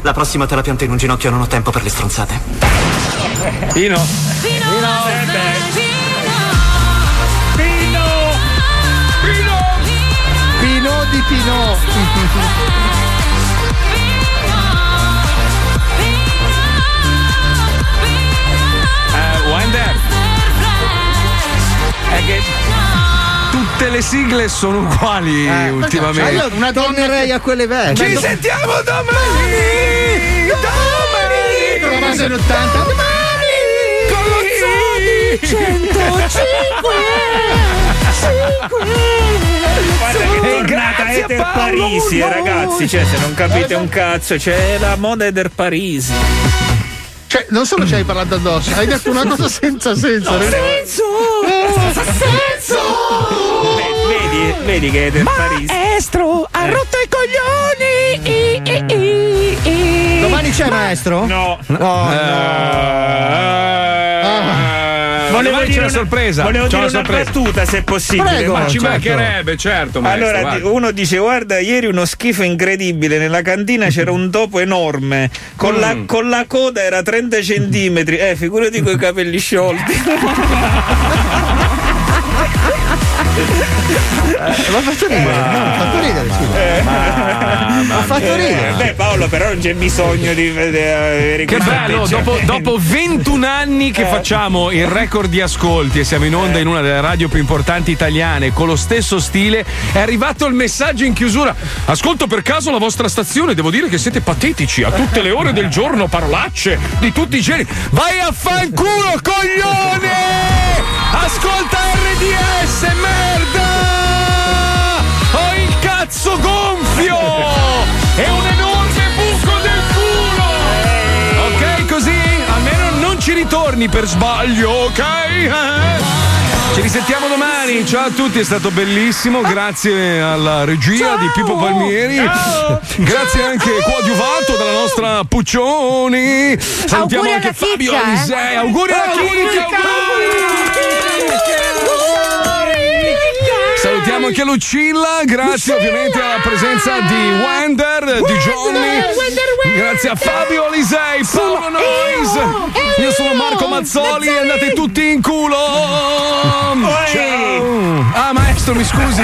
La prossima te la pianto in un ginocchio, non ho tempo per le stronzate. Pino. Pino di Pino. (laughs) Eh, Wender. È che tutte le sigle sono uguali ultimamente. Io una tornerei a quelle vecchie. Ci sentiamo domani! Domani! Con la base 80. Con lo zoo 105 (laughs) Guarda che E tornata Ether Paolo Parisi, eh, Noi. ragazzi. Cioè, se non capite un cazzo, c'è la moda Ether Parisi. Cioè, non solo ci hai parlato addosso, hai detto una cosa senza senso. Senso! Senso! Vedi, vedi che Ether Parisi. Maestro, ha rotto i coglioni! I, i, i, i. Domani c'è maestro? No. Oh, Volevo dire una una- sorpresa. Volevo C'ho dire una sorpresa. battuta se possibile. Prego, ma ci mancherebbe, certo. maestro, Allora, vai. di- uno dice: Guarda, ieri uno schifo incredibile. Nella cantina c'era un topo enorme. Con, la, Mm. con la coda era 30 centimetri. Eh, figurati con i capelli sciolti. (laughs) Ma ha fatto ridere, no, ha fatto ridere, scusa. Ha fatto ridere. Beh, Paolo, però non c'è bisogno di vedere Che bello, dopo, dopo 21 anni che facciamo il record di ascolti e siamo in onda in una delle radio più importanti italiane con lo stesso stile, è arrivato il messaggio in chiusura. Ascolto per caso la vostra stazione, devo dire che siete patetici a tutte le ore del giorno, parolacce di tutti i generi. Vai a fanculo, coglione! Ascolta RDS, merda! Ho il cazzo gonfio! E un enorme buco del culo! Ok, così almeno non ci ritorni per sbaglio, ok? Eh? Ci risentiamo domani. Ciao a tutti, è stato bellissimo. Grazie alla regia di Pippo Palmieri. Grazie anche coadiuvato dalla nostra Puccioni. Salutiamo Auguri anche Fabio chicca, eh. Alisei. Auguri alla chicca, Salutiamo anche Lucilla, grazie ovviamente alla presenza di Wender, di Johnny. Grazie a Fabio Alisei, Paolo Nois. Io sono Marco Mazzoli e andate tutti in culo. Ciao. Ah maestro, mi scusi.